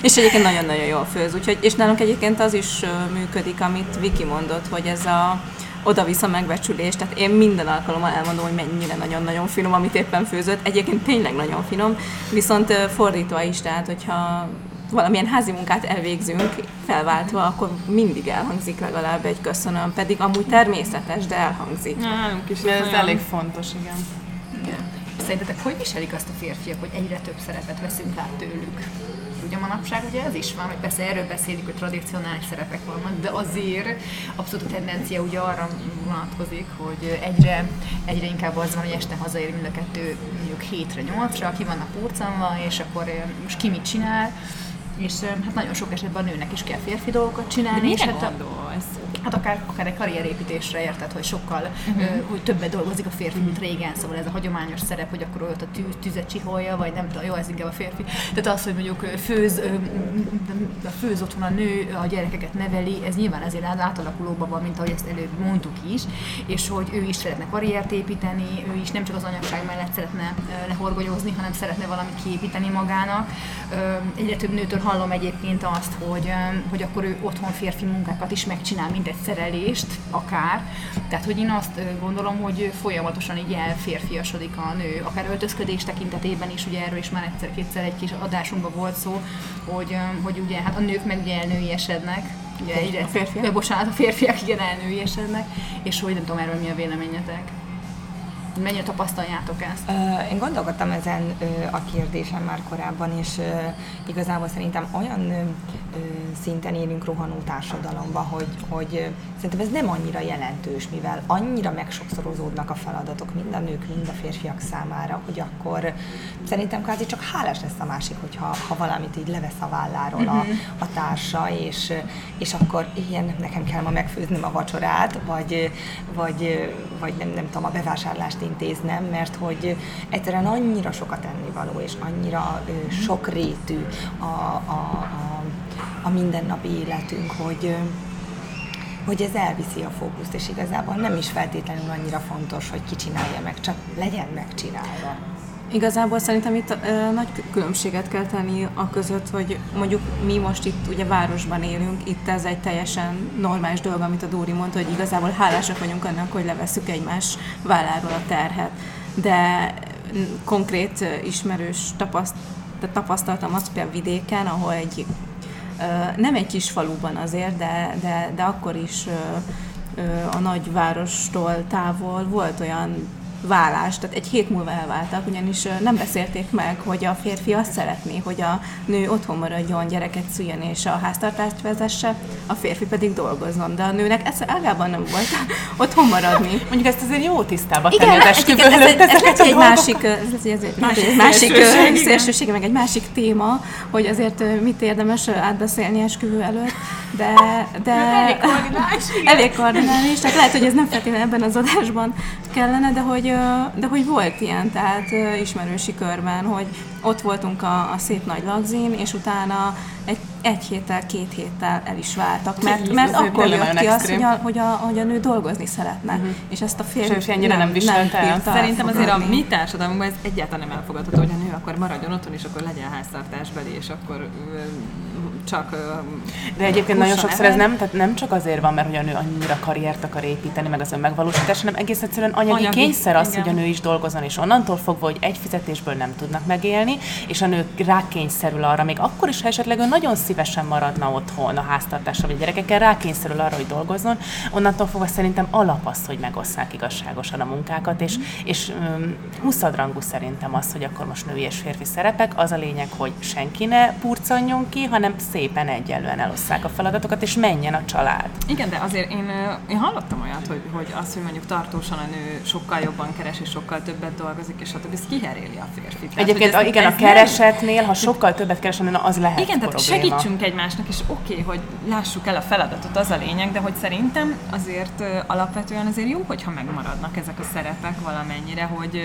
és egyébként nagyon-nagyon jól főz. Úgyhogy, és nálunk egyébként az is működik, amit Viki mondott, hogy ez a oda-vissza megbecsülés, tehát én minden alkalommal elmondom, hogy mennyire nagyon-nagyon finom, amit éppen főzött. Egyébként tényleg nagyon finom, viszont fordítva is, tehát hogyha valamilyen házi munkát elvégzünk felváltva, akkor mindig elhangzik legalább egy köszönöm, pedig amúgy természetes, de elhangzik. Nálunk is Ez olyan- elég fontos, igen. Igen. Szerintetek hogy viselik azt a férfiak, hogy egyre több szerepet veszünk át tőlük? Ugye manapság ugye ez is van, hogy persze erről beszélünk, hogy tradicionális szerepek vannak, de azért abszolút a tendencia ugye arra vonatkozik, hogy egyre, egyre inkább az van, hogy este hazaér mind a kettő mondjuk hétre, nyolcra, ki vannak purcanva, és akkor eh, most ki mit csinál, és eh, hát nagyon sok esetben a nőnek is kell férfi dolgokat csinálni. és Mire hát a- gondolsz? Hát akár, akár egy karrierépítésre érted, hogy sokkal, uh-huh. ö, hogy többet dolgozik a férfi, mint régen, szóval ez a hagyományos szerep, hogy akkor ott a tű, tüzet csiholja, vagy nem tudom, jó, ez inkább a férfi. Tehát az, hogy mondjuk főz, ö, a főz otthon a nő, a gyerekeket neveli, ez nyilván ezért átalakulóban van, mint ahogy ezt előbb mondtuk is, és hogy ő is szeretne karriert építeni, ő is nem csak az anyagság mellett szeretne lehorgonyozni, hanem szeretne valamit kiépíteni magának. Egyre több nőtől hallom egyébként azt, hogy, hogy akkor ő otthon férfi munkákat is megcsinál, mint egy szerelést, akár. Tehát, hogy én azt gondolom, hogy folyamatosan így elférfiasodik a nő, akár öltözködés tekintetében is, ugye erről is már egyszer-kétszer egy kis adásunkban volt szó, hogy, hogy ugye hát a nők meg ugye elnőiesednek, ugye egyre, A férfiak? Ö, bocsánat, a férfiak igen elnőiesednek, és hogy nem tudom erről mi a véleményetek. Mennyire tapasztaljátok ezt? Én gondolkodtam ezen a kérdésen már korábban, és igazából szerintem olyan szinten élünk rohanó társadalomban, hogy, hogy szerintem ez nem annyira jelentős, mivel annyira megsokszorozódnak a feladatok mind a nők, mind a férfiak számára, hogy akkor szerintem kvázi csak hálás lesz a másik, hogyha ha valamit így levesz a válláról a, a társa, és, és akkor ilyen nekem kell ma megfőznöm a vacsorát, vagy, vagy, vagy nem, nem tudom, a bevásárlást intéznem, mert hogy egyszerűen annyira sokat ennivaló, és annyira ö, sokrétű a, a, a, a mindennapi életünk, hogy, hogy ez elviszi a fókuszt, és igazából nem is feltétlenül annyira fontos, hogy ki csinálja meg, csak legyen megcsinálva. Igazából szerintem itt ö, nagy különbséget kell tenni a között, hogy mondjuk mi most itt ugye városban élünk, itt ez egy teljesen normális dolog, amit a Dóri mondta, hogy igazából hálásak vagyunk annak, hogy levesszük egymás válláról a terhet. De konkrét ismerős tapaszt, tapasztaltam azt például vidéken, ahol egy nem egy kis faluban azért, de, de, de akkor is a nagyvárostól távol volt olyan vállás, tehát egy hét múlva elváltak, ugyanis nem beszélték meg, hogy a férfi azt szeretné, hogy a nő otthon maradjon, gyereket szüljön és a háztartást vezesse, a férfi pedig dolgozzon, de a nőnek ez ágában nem volt otthon maradni. Mondjuk ezt azért jó tisztába tenni az esküvő ez, ez, ez, ez egy másik, ez, ez egy másik, másik szélsőség, meg egy másik téma, hogy azért mit érdemes átbeszélni esküvő előtt, de, de elég koordinális, elég koordinális, tehát lehet, hogy ez nem feltétlenül ebben az adásban kellene, de hogy de hogy volt ilyen, tehát ismerősi körben, hogy ott voltunk a, a szép nagy lagzin, és utána egy, egy héttel, két héttel el is váltak, mert, mert akkor jött ki az, hogy a, hogy, a, hogy a nő dolgozni szeretne, uh-huh. és ezt a férfi és ennyire nem, nem, nem Szerintem azért a mi társadalmunkban ez egyáltalán nem elfogadható, hogy a nő akkor maradjon otthon, és akkor legyen háztartásbeli, és akkor csak De egyébként nagyon sokszor ez nem, tehát nem csak azért van, mert hogy a nő annyira karriert akar építeni, meg az önmegvalósítás, hanem egész egyszerűen anyagi, anyagi kényszer az, igen. hogy a nő is dolgozzon, és onnantól fogva, hogy egy fizetésből nem tudnak megélni, és a nő rákényszerül arra, még akkor is, ha esetleg ő nagyon szívesen maradna otthon a háztartással vagy a gyerekekkel, rákényszerül arra, hogy dolgozzon, onnantól fogva szerintem alap az, hogy megosszák igazságosan a munkákat, és, és um, huszadrangú szerintem az, hogy akkor most női és férfi szerepek, az a lényeg, hogy senki ne purcanjon ki, hanem szépen egyenlően elosszák a feladatokat, és menjen a család. Igen, de azért én, én hallottam olyat, hogy, hogy az, hogy mondjuk tartósan a nő sokkal jobban keres, és sokkal többet dolgozik, és stb. ez kiheréli a férfit. Tehát, Egyébként ez, igen, ez a keresetnél, ha sokkal többet keres a nő, az lehet Igen, tehát probléma. segítsünk egymásnak, és oké, okay, hogy lássuk el a feladatot, az a lényeg, de hogy szerintem azért alapvetően azért jó, hogyha megmaradnak ezek a szerepek valamennyire, hogy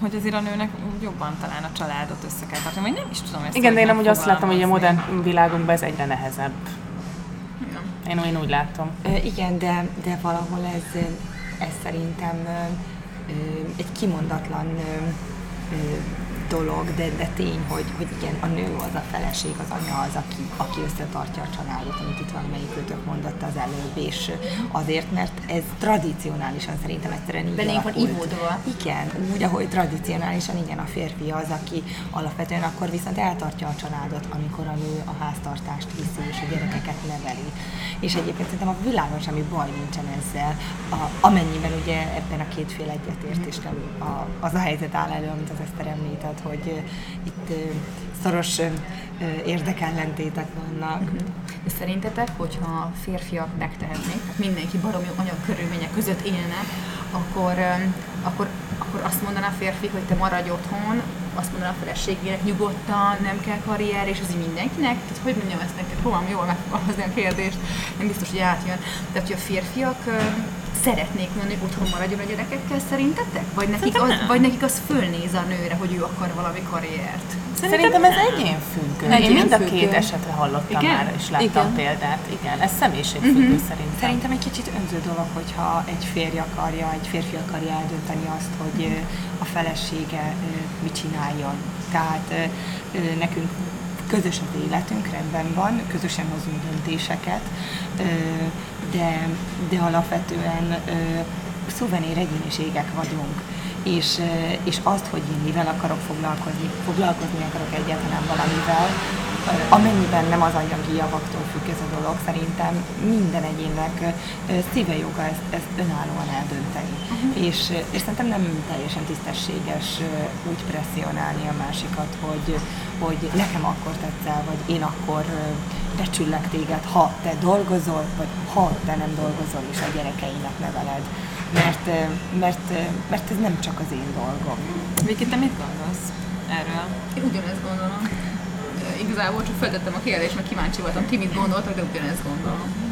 hogy azért a nőnek jobban talán a családot össze kell tartani, vagy nem is tudom ezt. Igen, de én amúgy azt látom, hogy a modern világunkban ez egyre nehezebb. Én, én úgy látom. igen, de, de valahol ez, ez szerintem egy kimondatlan dolog, de, de tény, hogy, hogy igen, a nő az a feleség, az anya az, aki, aki összetartja a családot, amit itt valamelyik őtök mondott az előbb, és azért, mert ez tradicionálisan szerintem egyszerűen így Belénk van ivódva. Igen, úgy, ahogy tradicionálisan igen, a férfi az, aki alapvetően akkor viszont eltartja a családot, amikor a nő a háztartást viszi és a gyerekeket neveli. És egyébként szerintem a világon semmi baj nincsen ezzel, a, amennyiben ugye ebben a kétfél egyetértés nem a, az a helyzet áll elő, amit az Eszter említett, hogy itt szoros érdekellentétek vannak. Uh-huh. De szerintetek, hogyha férfiak megtehetnék, tehát mindenki baromi anyagkörülmények között élne, akkor, akkor, akkor azt mondaná a férfi, hogy te maradj otthon, azt mondaná a feleségének nyugodtan, nem kell karrier, és ez így mindenkinek? Tehát hogy mondjam ezt nektek? Próbálom jól megfogalmazni a kérdést, nem biztos, hogy átjön. Tehát, hogy a férfiak szeretnék hogy otthon maradjon a gyerekekkel, szerintetek? Vagy nekik, az, vagy nekik az fölnéz a nőre, hogy ő akar valami karriert? Szerintem, ez egyén függő. Egyén Én mind a két esetre hallottam Igen? már, és láttam Igen. példát. Igen, ez személyiségfüggő uh-huh. szerintem. Szerintem egy kicsit önző dolog, hogyha egy férj akarja, egy férfi akarja eldönteni azt, hogy a felesége mit csináljon. Tehát nekünk közös az életünk, rendben van, közösen hozunk döntéseket, de, de alapvetően szuvenér egyéniségek vagyunk és, és azt, hogy én mivel akarok foglalkozni, foglalkozni akarok egyáltalán valamivel, amennyiben nem az anyagi javaktól függ ez a dolog, szerintem minden egyénnek szíve joga ezt, ezt önállóan eldönteni. Uh-huh. És, és szerintem nem teljesen tisztességes úgy presszionálni a másikat, hogy, hogy nekem akkor tetszel, vagy én akkor becsüllek téged, ha te dolgozol, vagy ha te nem dolgozol, és a gyerekeinek neveled. Mert, mert, mert ez nem csak az én dolgom. Viki, te mit gondolsz erről? Én ugyanezt gondolom igazából csak feltettem a kérdést, mert kíváncsi voltam, ti mit gondoltak, de ugyanezt gondolom.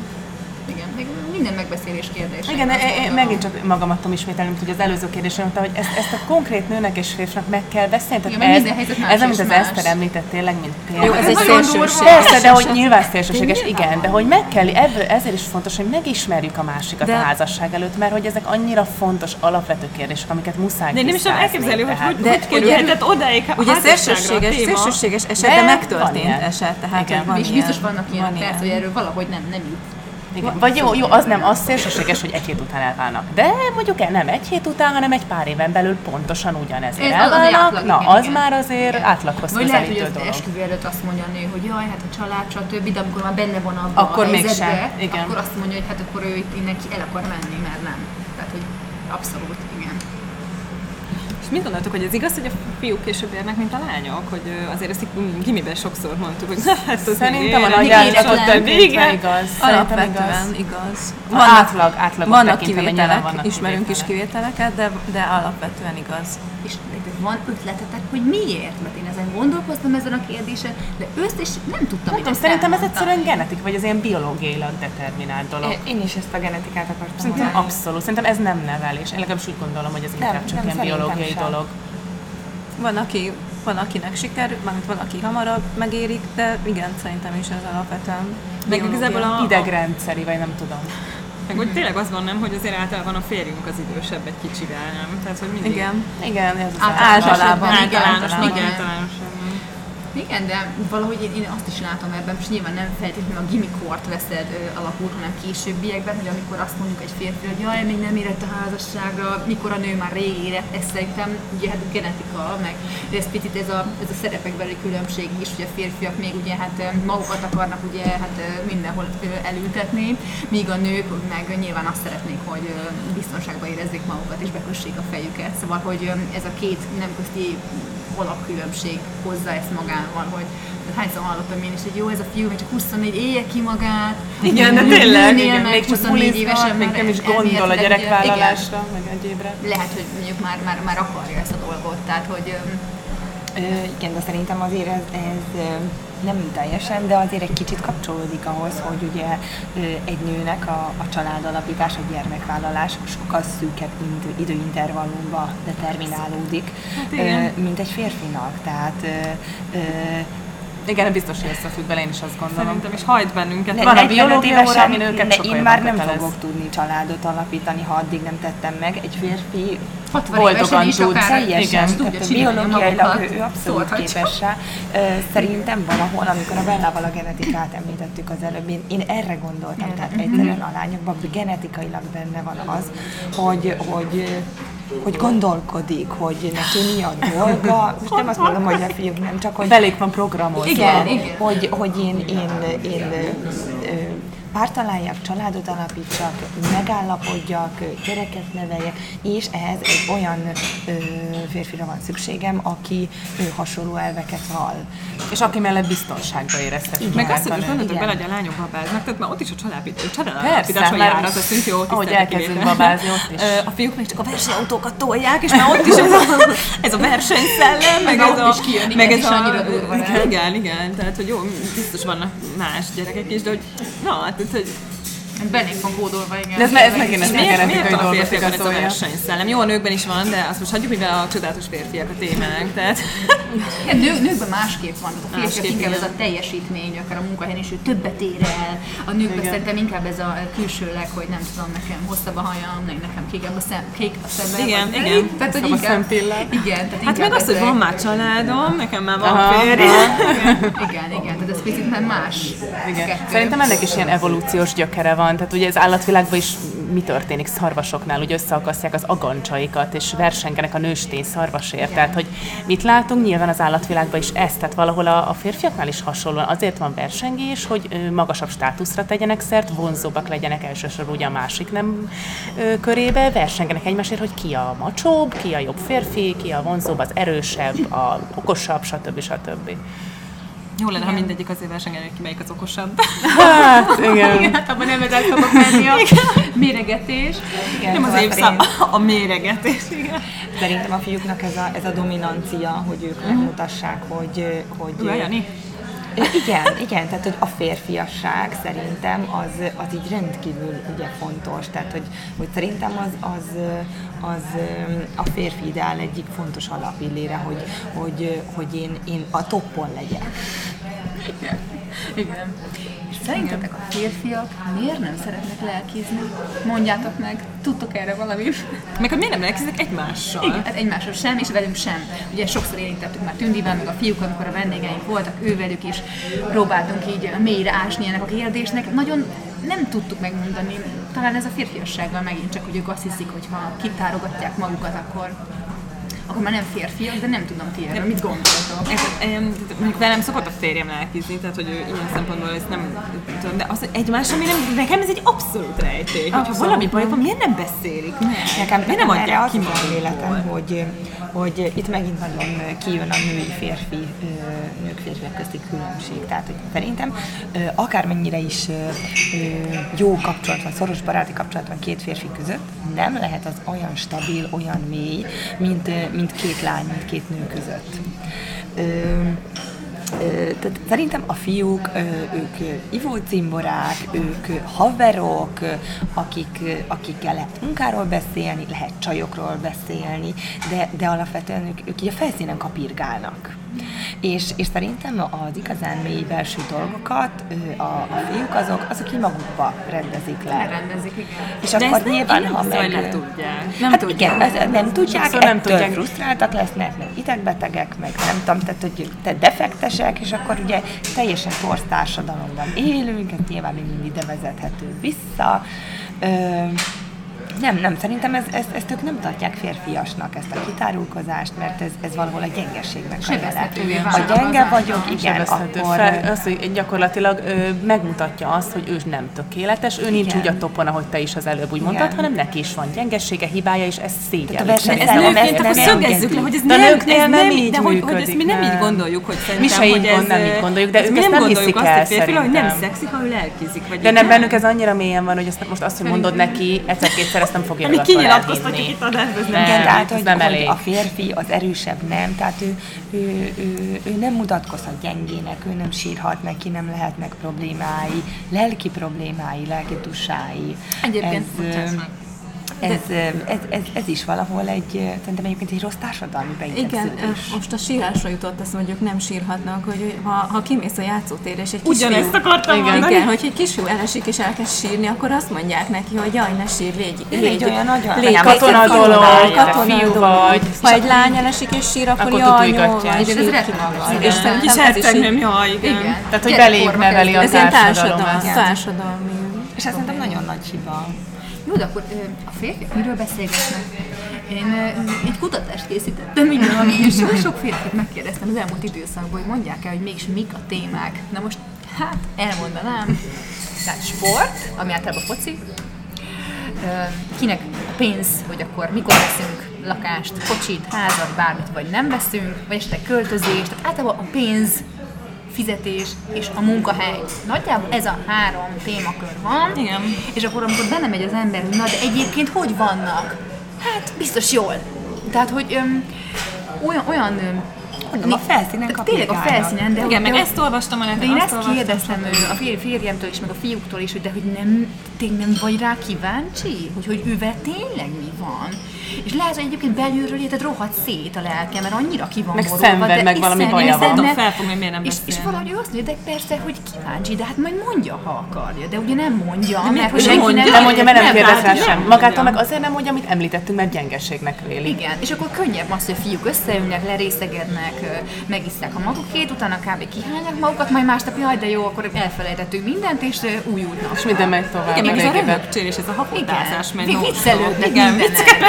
Igen. Még minden megbeszélés kérdés. Igen, én, én megint csak magamat tudom ismételni, mint hogy az előző kérdésem, mondta, hogy ezt, ezt a konkrét nőnek és férfinak meg kell beszélni. Tehát mert ez, minden helyzet más ez, amit az. Eszter említett tényleg, mint példa. Jó, ez egy szélsőséges. durva. Persze, de hogy nyilván szélsőséges, igen, de hogy meg kell, ebből, ezért is fontos, hogy megismerjük a másikat De- a házasság előtt, mert hogy ezek annyira fontos, alapvető kérdések, amiket muszáj De nem is tudom elképzelni, hogy De hogy kerülhetett odáig Ugye szélsőséges, szélsőséges eset, De megtörtént ilyen. eset, tehát hogy van És ilyen. biztos vannak ilyenek, Van persze, ilyen. hogy erről valahogy nem, nem jut. Igen. Vagy jó, jó, az nem az szélsőséges, hogy egy hét után elválnak. De mondjuk el nem egy hét után, hanem egy pár éven belül pontosan ugyanezért Ez elválnak. átlag, Na, igen, az igen. már azért Igen. átlaghoz Vagy lehet, hogy az esküvő előtt azt mondja a nő, hogy jaj, hát a család, stb., de amikor már benne van abban Akkor a mégsem, igen. akkor azt mondja, hogy hát akkor ő itt innen ki el akar menni, mert nem. Tehát, hogy abszolút. És mit gondoltok, hogy ez igaz, hogy a fiúk később érnek, mint a lányok? Hogy azért ezt így gimiben sokszor mondtuk, hogy hát az Szerintem a nagy Igen. igaz. Szerintem Alapvetően igaz. igaz. Vannak, átlag, átlagok vannak kivételek, ismerünk is kivételek. kivételeket, de, de alapvetően igaz. És van ötletetek, hogy miért? Mert én ezen gondolkoztam ezen a kérdésen, de őszt és nem tudtam, Nem hogy tudom, szerintem ez egyszerűen genetik, vagy az ilyen biológiailag determinált dolog. Én- Én is ezt a genetikát akartam Szerintem mondani. abszolút. Szerintem ez nem nevelés. Én legalábbis úgy gondolom, hogy ez Nem, inkább csak nem, ilyen biológiai sem. dolog. Van, aki, van akinek sikerül, mármint van, aki hamarabb megérik, de igen, szerintem is ez alapvetően Meg igazából a, a, Idegrendszeri, vagy nem tudom. Meg hogy tényleg az van, nem, hogy azért általában a férjünk az idősebb egy kicsivel, nem? Tehát, hogy mindig Igen. Igen, ez az Általában. Igen, általános, nagy igen. általánosságban. Igen, de valahogy én, én azt is látom ebben, és nyilván nem feltétlenül a gimikort veszed ö, alapul, hanem későbbiekben, hogy amikor azt mondjuk egy férfi, hogy jaj, még nem érett a házasságra, mikor a nő már rég érett, ez szerintem ugye hát genetika, meg ez picit ez a, ez a szerepekbeli különbség is, hogy a férfiak még ugye hát magukat akarnak ugye hát mindenhol elültetni, míg a nők meg nyilván azt szeretnék, hogy biztonságban érezzék magukat és bekössék a fejüket. Szóval, hogy ez a két nemközti alapkülönbség hozza ezt magával, hogy hányszor hallottam én is, hogy jó, ez a fiú még csak 24 élje ki magát. Igen, de tényleg, Igen, meg még csak 24 évesen még nem is elméletileg gondol a gyerekvállalásra, meg egyébre. Lehet, hogy mondjuk már, már, már akarja ezt a dolgot, tehát hogy igen, de szerintem azért ez, ez nem teljesen, de azért egy kicsit kapcsolódik ahhoz, hogy ugye egy nőnek a, a családalapítás, a gyermekvállalás sokkal szűkebb idő, időintervallumba determinálódik, Hát igen. mint egy férfinak. Tehát Igen, biztos, hogy összefügg vele, én is azt gondolom. Szerintem is hajt bennünket. Ne- Van a 45 biológia óra, ami nőket ne- Én már nem kötelez. fogok tudni családot alapítani, ha addig nem tettem meg. Egy férfi 60 Boldogan is tud. Teljesen, Igen. tudja biológiailag ő, ő abszolút képes rá. Szerintem valahol, amikor a Bellával a genetikát említettük az előbb, én, én erre gondoltam, tehát egyszerűen a lányokban genetikailag benne van az, hogy, hogy hogy gondolkodik, hogy neki mi a dolga. Most nem azt mondom, hogy a fiúk nem, csak hogy Belék van programozva. Igen, igen. hogy, hogy én, én, én ö, párt találjak, családot alapítsak, megállapodjak, gyereket neveljek, és ehhez egy olyan ö, férfira van szükségem, aki ö, hasonló elveket vall. És aki mellett biztonságba érezteti Meg magát azt, hogy gondoltok Igen. bele, hogy a lányok babáznak, tehát már ott is a családalapítás, családalapításon jár, az a szint jó, ahogy elkezdünk babázni, ott is. A fiúk még csak a versenyautókat tolják, és már ott is ez a, ez a versenyszellem, meg Meg ez a... is kijön, meg igen, ez a, annyira durva, igen, igen, igen, tehát hogy jó, biztos vannak más gyerekek is, de hogy na, tehát hogy belénk van kódolva, igen. De ez, ez megint ez a miért, miért van a férfiakban ez a versenyszellem? Jó, a nőkben is van, de azt most hagyjuk, mivel a csodálatos férfiak a témánk, tehát Igen, nő, nőkben másképp van, tehát a férfiak Másképp, inkább ez a teljesítmény, akár a munkahelyen is, ő többet ér el. A nőkben Igen. szerintem inkább ez a külsőleg, hogy nem tudom, nekem hosszabb a hajam, nekem kékebb a szem, kék a szemem. Igen, vagy- igen. Tehát, hogy inkább, igen, tehát Hát meg inkább az, hogy van már családom, nekem már van Aha, férj. Igen, igen, tehát ez picit már más. Igen. Szerintem ennek is ilyen evolúciós gyökere van. Tehát ugye az állatvilágban is mi történik szarvasoknál, hogy összeakasztják az agancsaikat, és versengenek a nőstény szarvasért. Tehát, hogy mit látunk, nyilván az állatvilágban is ez, tehát valahol a, a férfiaknál is hasonlóan azért van versengés, hogy magasabb státuszra tegyenek szert, vonzóbbak legyenek elsősorban ugye a másik nem ö, körébe, versengenek egymásért, hogy ki a macsóbb, ki a jobb férfi, ki a vonzóbb, az erősebb, a okosabb, stb. stb. Jó lenne, ha mindegyik azért versengeni, hogy ki melyik az okosabb. Hát, igen. Hát abban nem ez szokott menni a méregetés. Igen, Nem az szóval évszám, a méregetés. Igen. Szerintem a fiúknak ez a, ez a dominancia, hogy ők megmutassák, hogy, hogy Ura, Jani? Igen, igen, tehát hogy a férfiasság szerintem az, az így rendkívül ugye fontos, tehát hogy, hogy szerintem az, az, az a férfi ideál egyik fontos alapillére, hogy, hogy, hogy én, én a toppon legyek. Igen. Igen. És szerintetek a férfiak miért nem szeretnek lelkizni? Mondjátok meg, tudtok erre valamit? Meg hogy miért nem lelkiznek egymással? Igen, hát egymással sem, és velünk sem. Ugye sokszor érintettük már Tündivel, meg a fiúk, amikor a vendégeink voltak, ővelük is próbáltunk így mélyre ásni ennek a kérdésnek. Nagyon nem tudtuk megmondani, talán ez a férfiassággal megint csak, hogy ők azt hiszik, hogy ha kitárogatják magukat, akkor akkor már nem férfiak, de nem tudom ti erről, mit gondoltok? Mondjuk velem szokott a férjem lelkizni, tehát hogy ő ilyen szempontból ezt nem tudom, de az, egymás, ami nem, nekem ez egy abszolút rejtély. Hogyha valami baj van, miért nem beszélik meg? Nekem, miért nem adják az ki a véletem, hogy, hogy itt megint nagyon kijön a női férfi, nők férfiak közti különbség. Tehát, hogy szerintem akármennyire is jó kapcsolat van, szoros baráti kapcsolat van két férfi között, nem lehet az olyan stabil, olyan mély, mint, mint két lány, mint két nő között. Ö, tehát szerintem a fiúk, ők ivócimborák, ők haverok, akik, akikkel lehet munkáról beszélni, lehet csajokról beszélni, de, de alapvetően ők, ők így a felszínen kapirgálnak. És, és szerintem az igazán mély belső dolgokat a, a fiúk azok, azok így magukba rendezik le. Rendezik, igen. És De akkor nem- nyilván, ha nem hiszem, meg... le tudják. Nem hát tudják. igen, ez, nem tudják, Sokszor nem ettől tudják. frusztráltak lesznek, meg idegbetegek, meg nem tudom, tehát hogy te defektesek, és akkor ugye teljesen torz társadalomban élünk, ez nyilván még mindig ide vezethető vissza. Ö, nem, nem, szerintem ez, ezt, ezt ők nem tartják férfiasnak, ezt a kitárulkozást, mert ez, ez valahol a gyengeségnek a jele. Ha gyenge vagyok, igen, akkor... fel, az, hogy gyakorlatilag ö, megmutatja azt, hogy ő nem tökéletes, ő nincs Igen. úgy a topon, ahogy te is az előbb úgy Igen. mondtad, hanem neki is van gyengessége, hibája, és ez Tehát a szégyen. Ez nőként akkor szögezzük le, hogy ez De nem, nőknél ez nem nem, így de hogy, hogy ezt mi nem így gondoljuk, hogy szerintem, se így hogy ez, gond- nem így gondoljuk, de ez ők mi ezt nem nem gondoljuk hiszik azt, el hogy férfilag, hogy nem szexi, ha ő lelkizik. Vagy De nem, nem. bennük ez annyira mélyen van, hogy ezt, most azt, hogy mondod neki, egyszer-kétszer ezt nem fogja Mi kinyilatkoztatjuk itt ez nem. Igen, tehát, hogy, nem hogy elég. a férfi az erősebb nem, tehát ő, ő, ő, ő nem mutatkozhat gyengének, ő nem sírhat neki, nem lehetnek problémái, lelki problémái, lelki tusái. Egyébként, ez. Ez, ez, ez, ez, is valahol egy, szerintem egyébként egy rossz társadalmi Igen, beidegződés. most a sírásra jutott hogy ők nem sírhatnak, hogy ha, ha kimész a játszótérre, és egy Ugyanezt kisfiú, akartam igen, mondani. igen, hogy egy kisfiú elesik és elkezd sírni, akkor azt mondják neki, hogy jaj, ne sír, légy, Légy olyan nagyon- légy katona katona dolog, katona fiú dolog. vagy. Ha egy lány elesik és sír, akkor, Akkor jaj, jó, tutujgatják. van, Egyébként ez rettenetes. És Kis ez is hercegnőm, jaj, igen. Tehát, hogy belébb neveli a Ez ilyen társadalom. társadalmi, ezt. társadalmi. És ez szerintem nagyon nagy hiba. Jó, de akkor a férfiak miről beszélgetnek? Én egy kutatást készítettem, igen, ami és sok, férfit megkérdeztem az elmúlt időszakban, hogy mondják el, hogy mégis mik a témák. Na most, hát elmondanám, tehát sport, ami általában foci, kinek a pénz, hogy akkor mikor veszünk lakást, kocsit, házat, bármit, vagy nem veszünk, vagy esetleg költözést, tehát általában a pénz, fizetés és a munkahely. Nagyjából ez a három témakör van. Igen. És akkor amikor benne megy az ember, na de egyébként hogy vannak? Hát biztos jól. Tehát, hogy öm, olyan, olyan öm, Mondom, a felszínen Tényleg a felszínen, de Igen, meg ezt olvastam a de én ezt kérdeztem a fér, férjemtől is, meg a fiúktól is, hogy de hogy nem, tényleg nem vagy rá kíváncsi, hogy, hogy ővel tényleg mi van. És lehet, hogy egyébként belülről érted rohadt szét a lelke, mert annyira ki van Meg borulva, szenved, de meg valami baja van. tudom felfogni, miért nem és, és valahogy azt mondja, de persze, hogy kíváncsi, de hát majd mondja, ha akarja. De ugye nem mondja, miért mert hogy nem senki mondja? nem, Nem mondja, mert nem Nem, kérdezzel hát sem. Magától meg azért nem mondja, amit említettünk, mert gyengeségnek véli. Igen, és akkor könnyebb az, hogy a fiúk összeülnek, lerészegednek, ö, megiszták a magukét, utána kb. kihányják magukat, majd másnap, jaj, de jó, akkor elfelejtettünk mindent, és ö, új útnak. És minden megy tovább. Igen, meg ez a röhögcsélés, ez a hapotázás megy. Viccelődnek Igen, mindenen.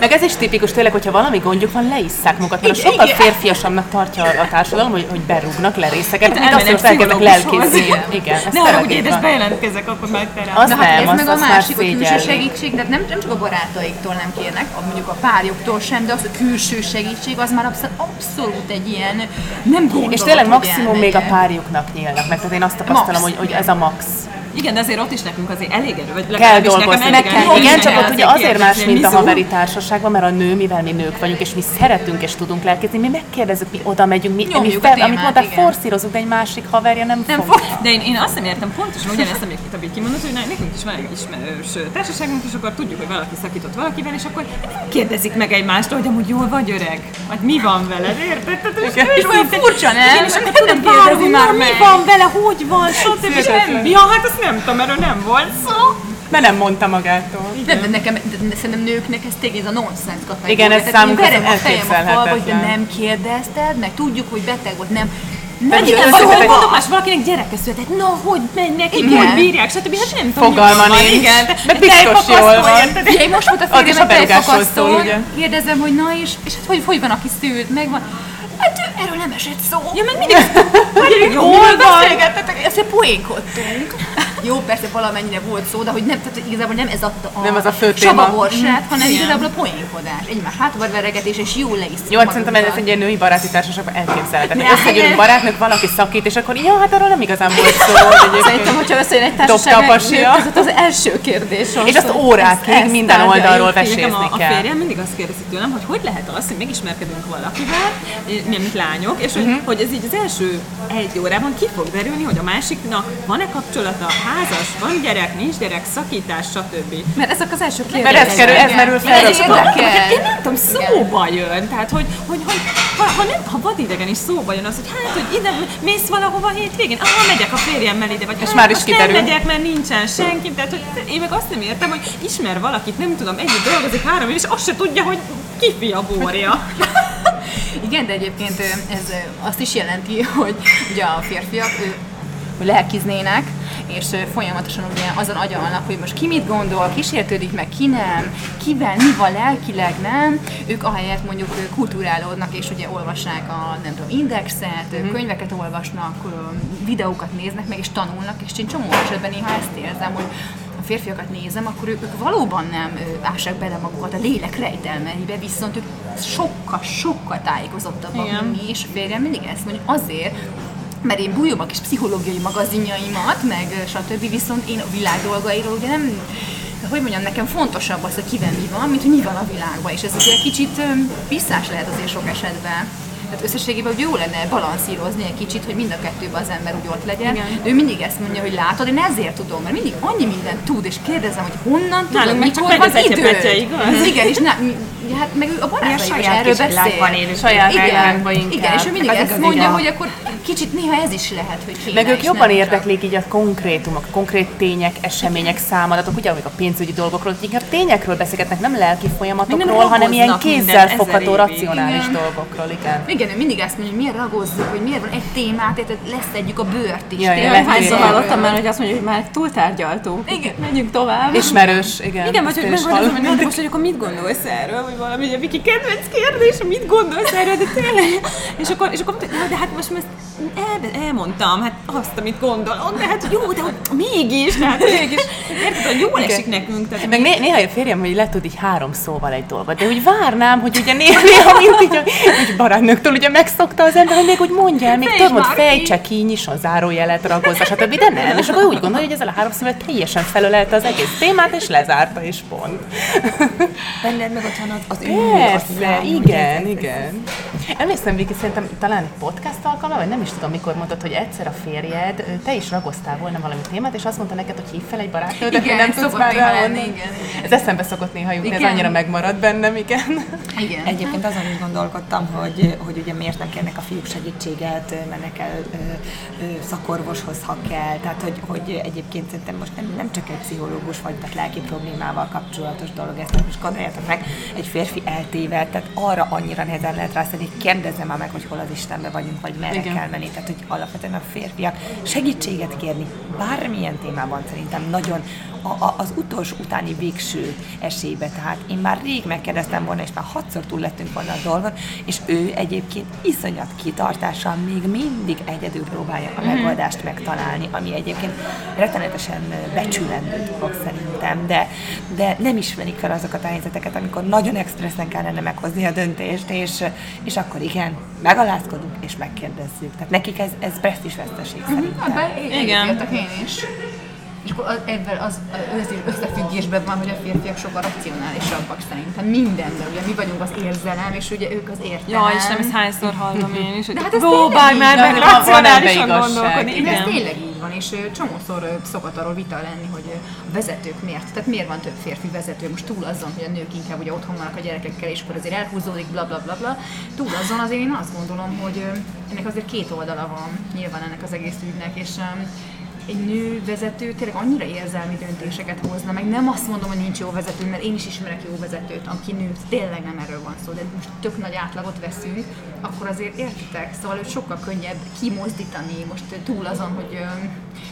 Meg ez is tipikus tényleg, hogyha valami gondjuk van, leisszák magukat, mert Igen, sokkal igen. férfiasabbnak tartja a társadalom, hogy, hogy berúgnak, lerészekednek, mint azt, hogy pszichológushoz. lelkizni. Igen, ez Ne arra, hogy édes bejelentkezek, akkor meg te rá. Az Na hát nem, ez azt- meg a másik, hogy külső segítség, de nem, nem csak a barátaiktól nem kérnek, a- mondjuk a párjuktól sem, de az, hogy külső segítség, az már abszolút, egy ilyen nem gondolod, És tényleg maximum még a párjuknak nyílnak meg, tehát én azt tapasztalom, hogy, hogy ez a max. Igen, de azért ott is nekünk azért elég erő, vagy kell dolgozni. nekem elég Meg erő, Igen, csak ott kell ugye azért más, mint a haveri társaságban, mert a nő, mivel mi nők vagyunk, és mi szeretünk és tudunk lelkezni, mi megkérdezzük, mi oda megyünk, mi, mi fel, amit mondtál, forszírozunk, de egy másik haverja nem, Nem fog. De én, én azt nem értem pontosan ugyanezt, amit a Viki mondott, hogy nekünk is van egy ismerős társaságunk, és akkor tudjuk, hogy valaki szakított valakivel, és akkor kérdezik meg egymástól, hogy amúgy jól vagy öreg? Vagy mi van veled, érted? Tehát, és, olyan furcsa, nem? És akkor tudod már mi van vele, hogy van, stb. Ja, hát azt nem tudom, erről nem volt szó. Mert nem mondta magától. Nem, de nekem, de, szerintem nőknek ez tényleg ez a nonsens kategória. Igen, ez Tehát számunkra én verem a fejem a falba, hogy elképzelhetetlen. nem kérdezted, meg tudjuk, hogy beteg volt, nem. Nem Igen, ez vagy szöveg- hogy mondok más, valakinek gyereke született, na, hogy mennek, Igen. hogy bírják, stb. Hát nem tudom, Fogalma van, nincs. Igen, De biztos jól van. Ugye, most volt a férjem a ugye? kérdezem, hogy na és, és hát hogy, hogy van, aki szült, megvan. Hát ő, erről nem esett szó. Ja, meg mindig Hogy hol beszélgettetek? Ezt beszélkodtunk. Jó, persze valamennyire volt szó, de hogy nem, tehát igazából nem ez adta a, Nem az a fő téma. savaborsát, hanem igazából a poénkodás. Egymás hátba veregetés, és jó le is Jó, hát szerintem ez egy ilyen női baráti társaságban elképzelhetetlen. Összegyűlünk barátnők, valaki szakít, és akkor ja, hát arról nem igazán volt szó. hogy Szerintem, hogyha összejön egy társaság, között az első kérdés az, És azt órákig ezt minden oldalról vesézni Nekem a, kell. férjem mindig azt kérdezi tőlem, hogy hogy lehet az, hogy megismerkedünk valakivel, mi, mint lányok, és Mhm. hogy, hogy ez így az első egy órában ki fog derülni, hogy a másiknak van-e kapcsolata, házas, van gyerek, nincs gyerek, szakítás, stb. Mert ezek az első kérdések. Mert ez, kerül, ez merül fel Ez érdekel. Én nem tudom, szóba jön. Tehát, hogy, hogy, hogy ha, ha, nem, ha vadidegen is szóba jön az, hogy hát, hogy ide mész valahova hétvégén, ah, megyek a férjemmel ide, vagy És hát, már is kiderül. nem megyek, mert nincsen senki. Tehát, hogy én meg azt nem értem, hogy ismer valakit, nem tudom, együtt dolgozik három év, és azt se tudja, hogy ki fia borja. Igen, de egyébként ez azt is jelenti, hogy ugye a férfiak hogy lelkiznének, és folyamatosan ugye azon agyalnak, hogy most ki mit gondol, kísértődik meg, ki nem, kivel, mi van lelkileg, nem. Ők ahelyett mondjuk kulturálódnak, és ugye olvassák a, nem tudom, indexet, ö, könyveket olvasnak, videókat néznek meg, és tanulnak, és én csomó esetben néha ezt érzem, hogy a férfiakat nézem, akkor ők, ők valóban nem ássák bele magukat a lélek rejtelmeibe, viszont ők sokkal, sokkal tájékozottabbak, mint mi, és férjem mindig ezt mondja, azért, mert én bújom a kis pszichológiai magazinjaimat, meg stb. Viszont én a világ dolgairól ugye nem, hogy mondjam, nekem fontosabb az, hogy kivel mi van, mint hogy mi van a világban, és ez ugye egy kicsit visszás lehet azért sok esetben. Tehát összességében hogy jó lenne balanszírozni egy kicsit, hogy mind a kettőben az ember úgy ott legyen. Igen. De ő mindig ezt mondja, hogy látod, én ezért tudom, mert mindig annyi mindent tud, és kérdezem, hogy honnan tudod, Nálunk mikor van az idő. egyebetje, igaz? Igen, és nem, ja, hát meg ő a barátaival is erről beszél. Saját igen, világban inkább. igen, és ő mindig ezt mondja, ja. hogy akkor kicsit néha ez is lehet, hogy kéne Meg ők jobban nem érdeklik így a konkrétumok, konkrét tények, események, számadatok, ugye, amik a pénzügyi dolgokról, inkább tényekről beszélgetnek, nem lelki folyamatokról, hanem ilyen kézzel fogható, racionális Igen. dolgokról, igen. Igen, ő mindig ezt mondja, hogy miért ragozzuk, hogy miért van egy témát, érted, leszedjük a bőrt is. Jaj, tényleg. Hányszor hallottam már, hogy azt mondja, hogy már túltárgyaltunk. Igen. Menjünk tovább. Ismerős, igen. Igen, vagy hogy én hogy most, hogy akkor mit gondolsz erről, vagy valami, ugye Viki kedvenc kérdés, mit gondolsz erről, de tényleg. És akkor, és akkor mondta, "Na, de hát most ezt el, elmondtam, hát azt, amit gondolom, de hát jó, de hogy mégis, tehát mégis, érted, hogy jól esik nekünk. Tehát, Meg né- néha a férjem, hogy le tud így három szóval egy dolgot, de úgy várnám, hogy ugye néha, néha mint így, a, így barátnőktől ugye megszokta az ember, hogy még úgy mondja el, még tudod, hogy már fejtse ki, nyisson zárójelet, ragozza, stb. De nem, és akkor úgy gondolja, hogy ezzel a három szóval teljesen felölelte az egész témát, és lezárta, és pont. Benned meg ott van az, az űr, az Persze, lány, igen, ugye? igen. Emlékszem, Viki, szerintem talán egy podcast alkalommal, vagy nem is tudom, mikor mondtad, hogy egyszer a férjed, te is ragoztál volna valami témát, és azt mondta neked, hogy hív fel egy barátnődet, hogy Igen, nem tudsz már rá lenni, igen, igen. Ez eszembe szokott néha jutni, ez Igen. annyira megmaradt bennem, igen. Igen. Egyébként azon is gondolkodtam, hogy, hogy ugye miért nem kérnek a fiúk segítséget, mennek el ö, ö, szakorvoshoz, ha kell. Tehát, hogy, hogy egyébként szerintem most nem, nem csak egy pszichológus vagy, tehát lelki problémával kapcsolatos dolog, ezt most gondoljátok meg, egy férfi eltével, tehát arra annyira nehezen lehet rászedni, hogy kérdezzem már meg, hogy hol az Istenbe vagyunk, vagy merre Igen. kell menni. Tehát, hogy alapvetően a férfiak segítséget kérni bármilyen témában szerintem nagyon a, a, az utolsó utáni végső esélybe. Tehát én már rég megkérdeztem volna, és már hatszor túl lettünk volna a dolgon, és ő egyébként iszonyat kitartással még mindig egyedül próbálja a megoldást megtalálni, ami egyébként rettenetesen becsülendő dolog szerintem, de, de nem ismerik fel azokat a helyzeteket, amikor nagyon expresszen kellene meghozni a döntést, és, és akkor igen, megalázkodunk és megkérdezzük. Tehát nekik ez, ez presztis veszteség szerintem. Be, Igen. igen. én is. És akkor az, ebben az, az összefüggésben van, hogy a férfiak sokkal racionálisabbak szerintem mindenben. Ugye mi vagyunk az érzelem, és ugye ők az értelem. Ja, és nem ezt hányszor hallom én is, hogy hát ez próbálj már meg racionálisan gondolkodni. De ez Igen. tényleg így van, és csomószor szokott arról vita lenni, hogy a vezetők miért, tehát miért van több férfi vezető, most túl azon, hogy a nők inkább ugye otthon vannak a gyerekekkel, és akkor azért elhúzódik, bla bla bla bla, túl azon azért én azt gondolom, hogy ennek azért két oldala van nyilván ennek az egész ügynek, és egy nő vezető tényleg annyira érzelmi döntéseket hozna, meg nem azt mondom, hogy nincs jó vezető, mert én is ismerek jó vezetőt, aki nő, tényleg nem erről van szó, de most tök nagy átlagot veszünk, akkor azért értitek, szóval hogy sokkal könnyebb kimozdítani, most túl azon, hogy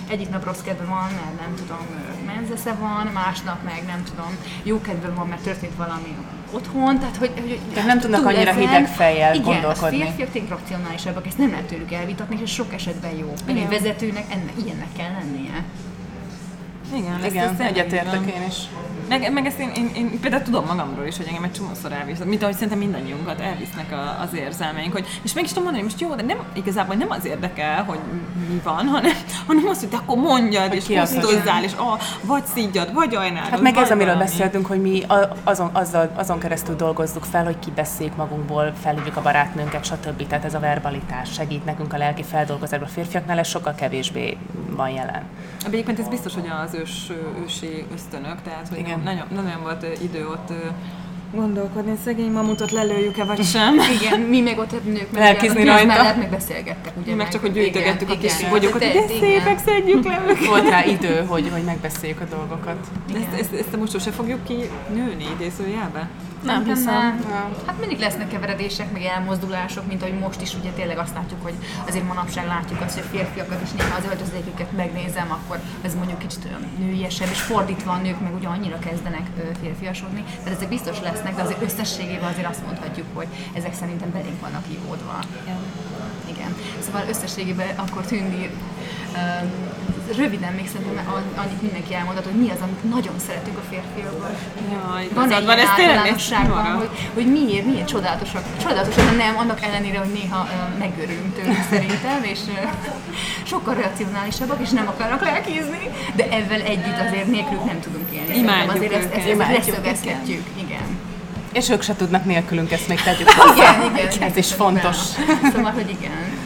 egyik nap rossz kedve van, mert nem tudom, menzesze van, másnap meg nem tudom, jó kedve van, mert történt valami otthon, tehát hogy, hogy Tehát nem tudnak annyira ezen- hideg fejjel igen, gondolkodni. a férfiak tényleg racionálisabbak, ezt nem lehet tőlük elvitatni, és ez sok esetben jó. Egy vezetőnek ennek, ilyennek kell lennie. Igen, ezt- Igen, egyetértek én is. Meg, meg ezt én, én, én, például tudom magamról is, hogy engem egy csomószor elvisz, mint ahogy szerintem mindannyiunkat elvisznek a, az érzelmeink, hogy, és meg is tudom mondani, most jó, de nem, igazából nem az érdekel, hogy mi van, hanem, hanem az, hogy te akkor mondjad, Hogy és pusztozzál, és ah, vagy szígyad, vagy ajnálod, Hát meg ez, amiről valami. beszéltünk, hogy mi a- azon, azzal, azon keresztül dolgozzuk fel, hogy kibeszéljük magunkból, felhívjuk a barátnőnket, stb. Tehát ez a verbalitás segít nekünk a lelki feldolgozásban. A férfiaknál ez sokkal kevésbé van jelen. Egyébként ez biztos, hogy az ős, ősi ösztönök, tehát hogy Igen. Nagyon, nagyon volt idő ott gondolkodni, szegény mamutot lelőjük-e vagy sem. Igen, mi meg ott hát nők Lelkizni rajta. mellett meg beszélgettek, ugye Mi meg csak, hogy gyűjtögettük a kis igen. bogyókat, hogy De- de szépek, szedjük le őket. Volt rá idő, hogy, hogy megbeszéljük a dolgokat. Ezt, ezt, ezt most sose fogjuk ki nőni idézőjelbe? Nem hiszem. nem. Hát mindig lesznek keveredések, meg elmozdulások, mint ahogy most is ugye tényleg azt látjuk, hogy azért manapság látjuk azt, hogy férfiakat is néha az öltözéküket megnézem, akkor ez mondjuk kicsit olyan nőiesebb, és fordítva a nők meg ugye annyira kezdenek férfiasodni. Tehát ezek biztos lesznek, de azért összességében azért azt mondhatjuk, hogy ezek szerintem belénk vannak ívódva. Igen. Szóval összességében akkor tűnni röviden még szerintem an- annyit mindenki elmondhat, hogy mi az, amit nagyon szeretünk a férfiakban. Jaj, Van egy ilyen ez általánosságban, hogy, hogy miért, miért csodálatosak. Csodálatosak, de nem, annak ellenére, hogy néha uh, megörülünk tőlük szerintem, és uh, sokkal racionálisabbak, és nem akarnak lelkizni, de ezzel együtt azért nélkülük nem tudunk élni. Imádjuk azért ezt, ezt, őket. ezt Imádjuk, leszögezhetjük. Igen. És ők se tudnak nélkülünk, ezt még tegyük hozzá. Igen, igen. Ez is fontos. Szóval, hogy igen, igen.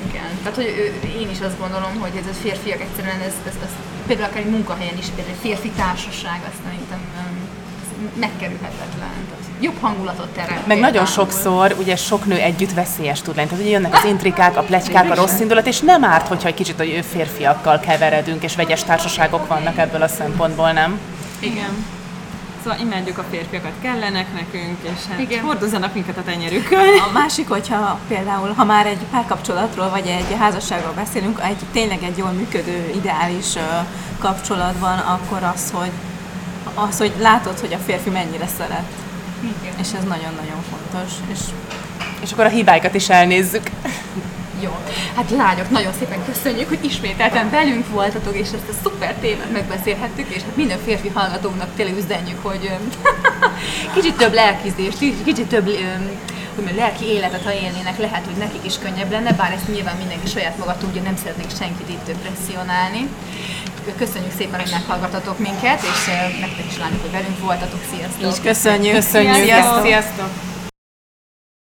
Tehát, hogy ő- én is azt gondolom, hogy ez a férfiak egyszerűen, ez, ez, ez például akár egy munkahelyen is, például egy férfi társaság, azt szerintem megkerülhetetlen. Tehát jobb hangulatot teremt. Meg nagyon például. sokszor ugye sok nő együtt veszélyes tud lenni. Tehát ugye jönnek az intrikák, a plegykák, a rossz indulat, és nem árt, hogyha egy kicsit hogy férfiakkal keveredünk, és vegyes társaságok vannak ebből a szempontból, nem? Igen. Szóval imádjuk a férfiakat, kellenek nekünk, és hát Igen. hordozzanak minket a tenyerükön. A másik, hogyha például, ha már egy párkapcsolatról vagy egy házasságról beszélünk, egy tényleg egy jól működő, ideális kapcsolat van, akkor az, hogy az, hogy látod, hogy a férfi mennyire szeret. Igen. És ez nagyon-nagyon fontos. És És akkor a hibáikat is elnézzük. Jó. Hát lányok, nagyon szépen köszönjük, hogy ismételten velünk voltatok, és ezt a szuper témát megbeszélhettük, és hát minden férfi hallgatónak tényleg üzenjük, hogy kicsit több lelkizést, kicsit több hogy lelki életet, ha élnének, lehet, hogy nekik is könnyebb lenne, bár ezt nyilván mindenki saját maga tudja, nem szeretnék senkit itt presszionálni. Köszönjük szépen, hogy meghallgatatok minket, és nektek is lányok, hogy velünk voltatok. Sziasztok! így köszönjük. Köszönjük! Sziasztok! Sziasztok!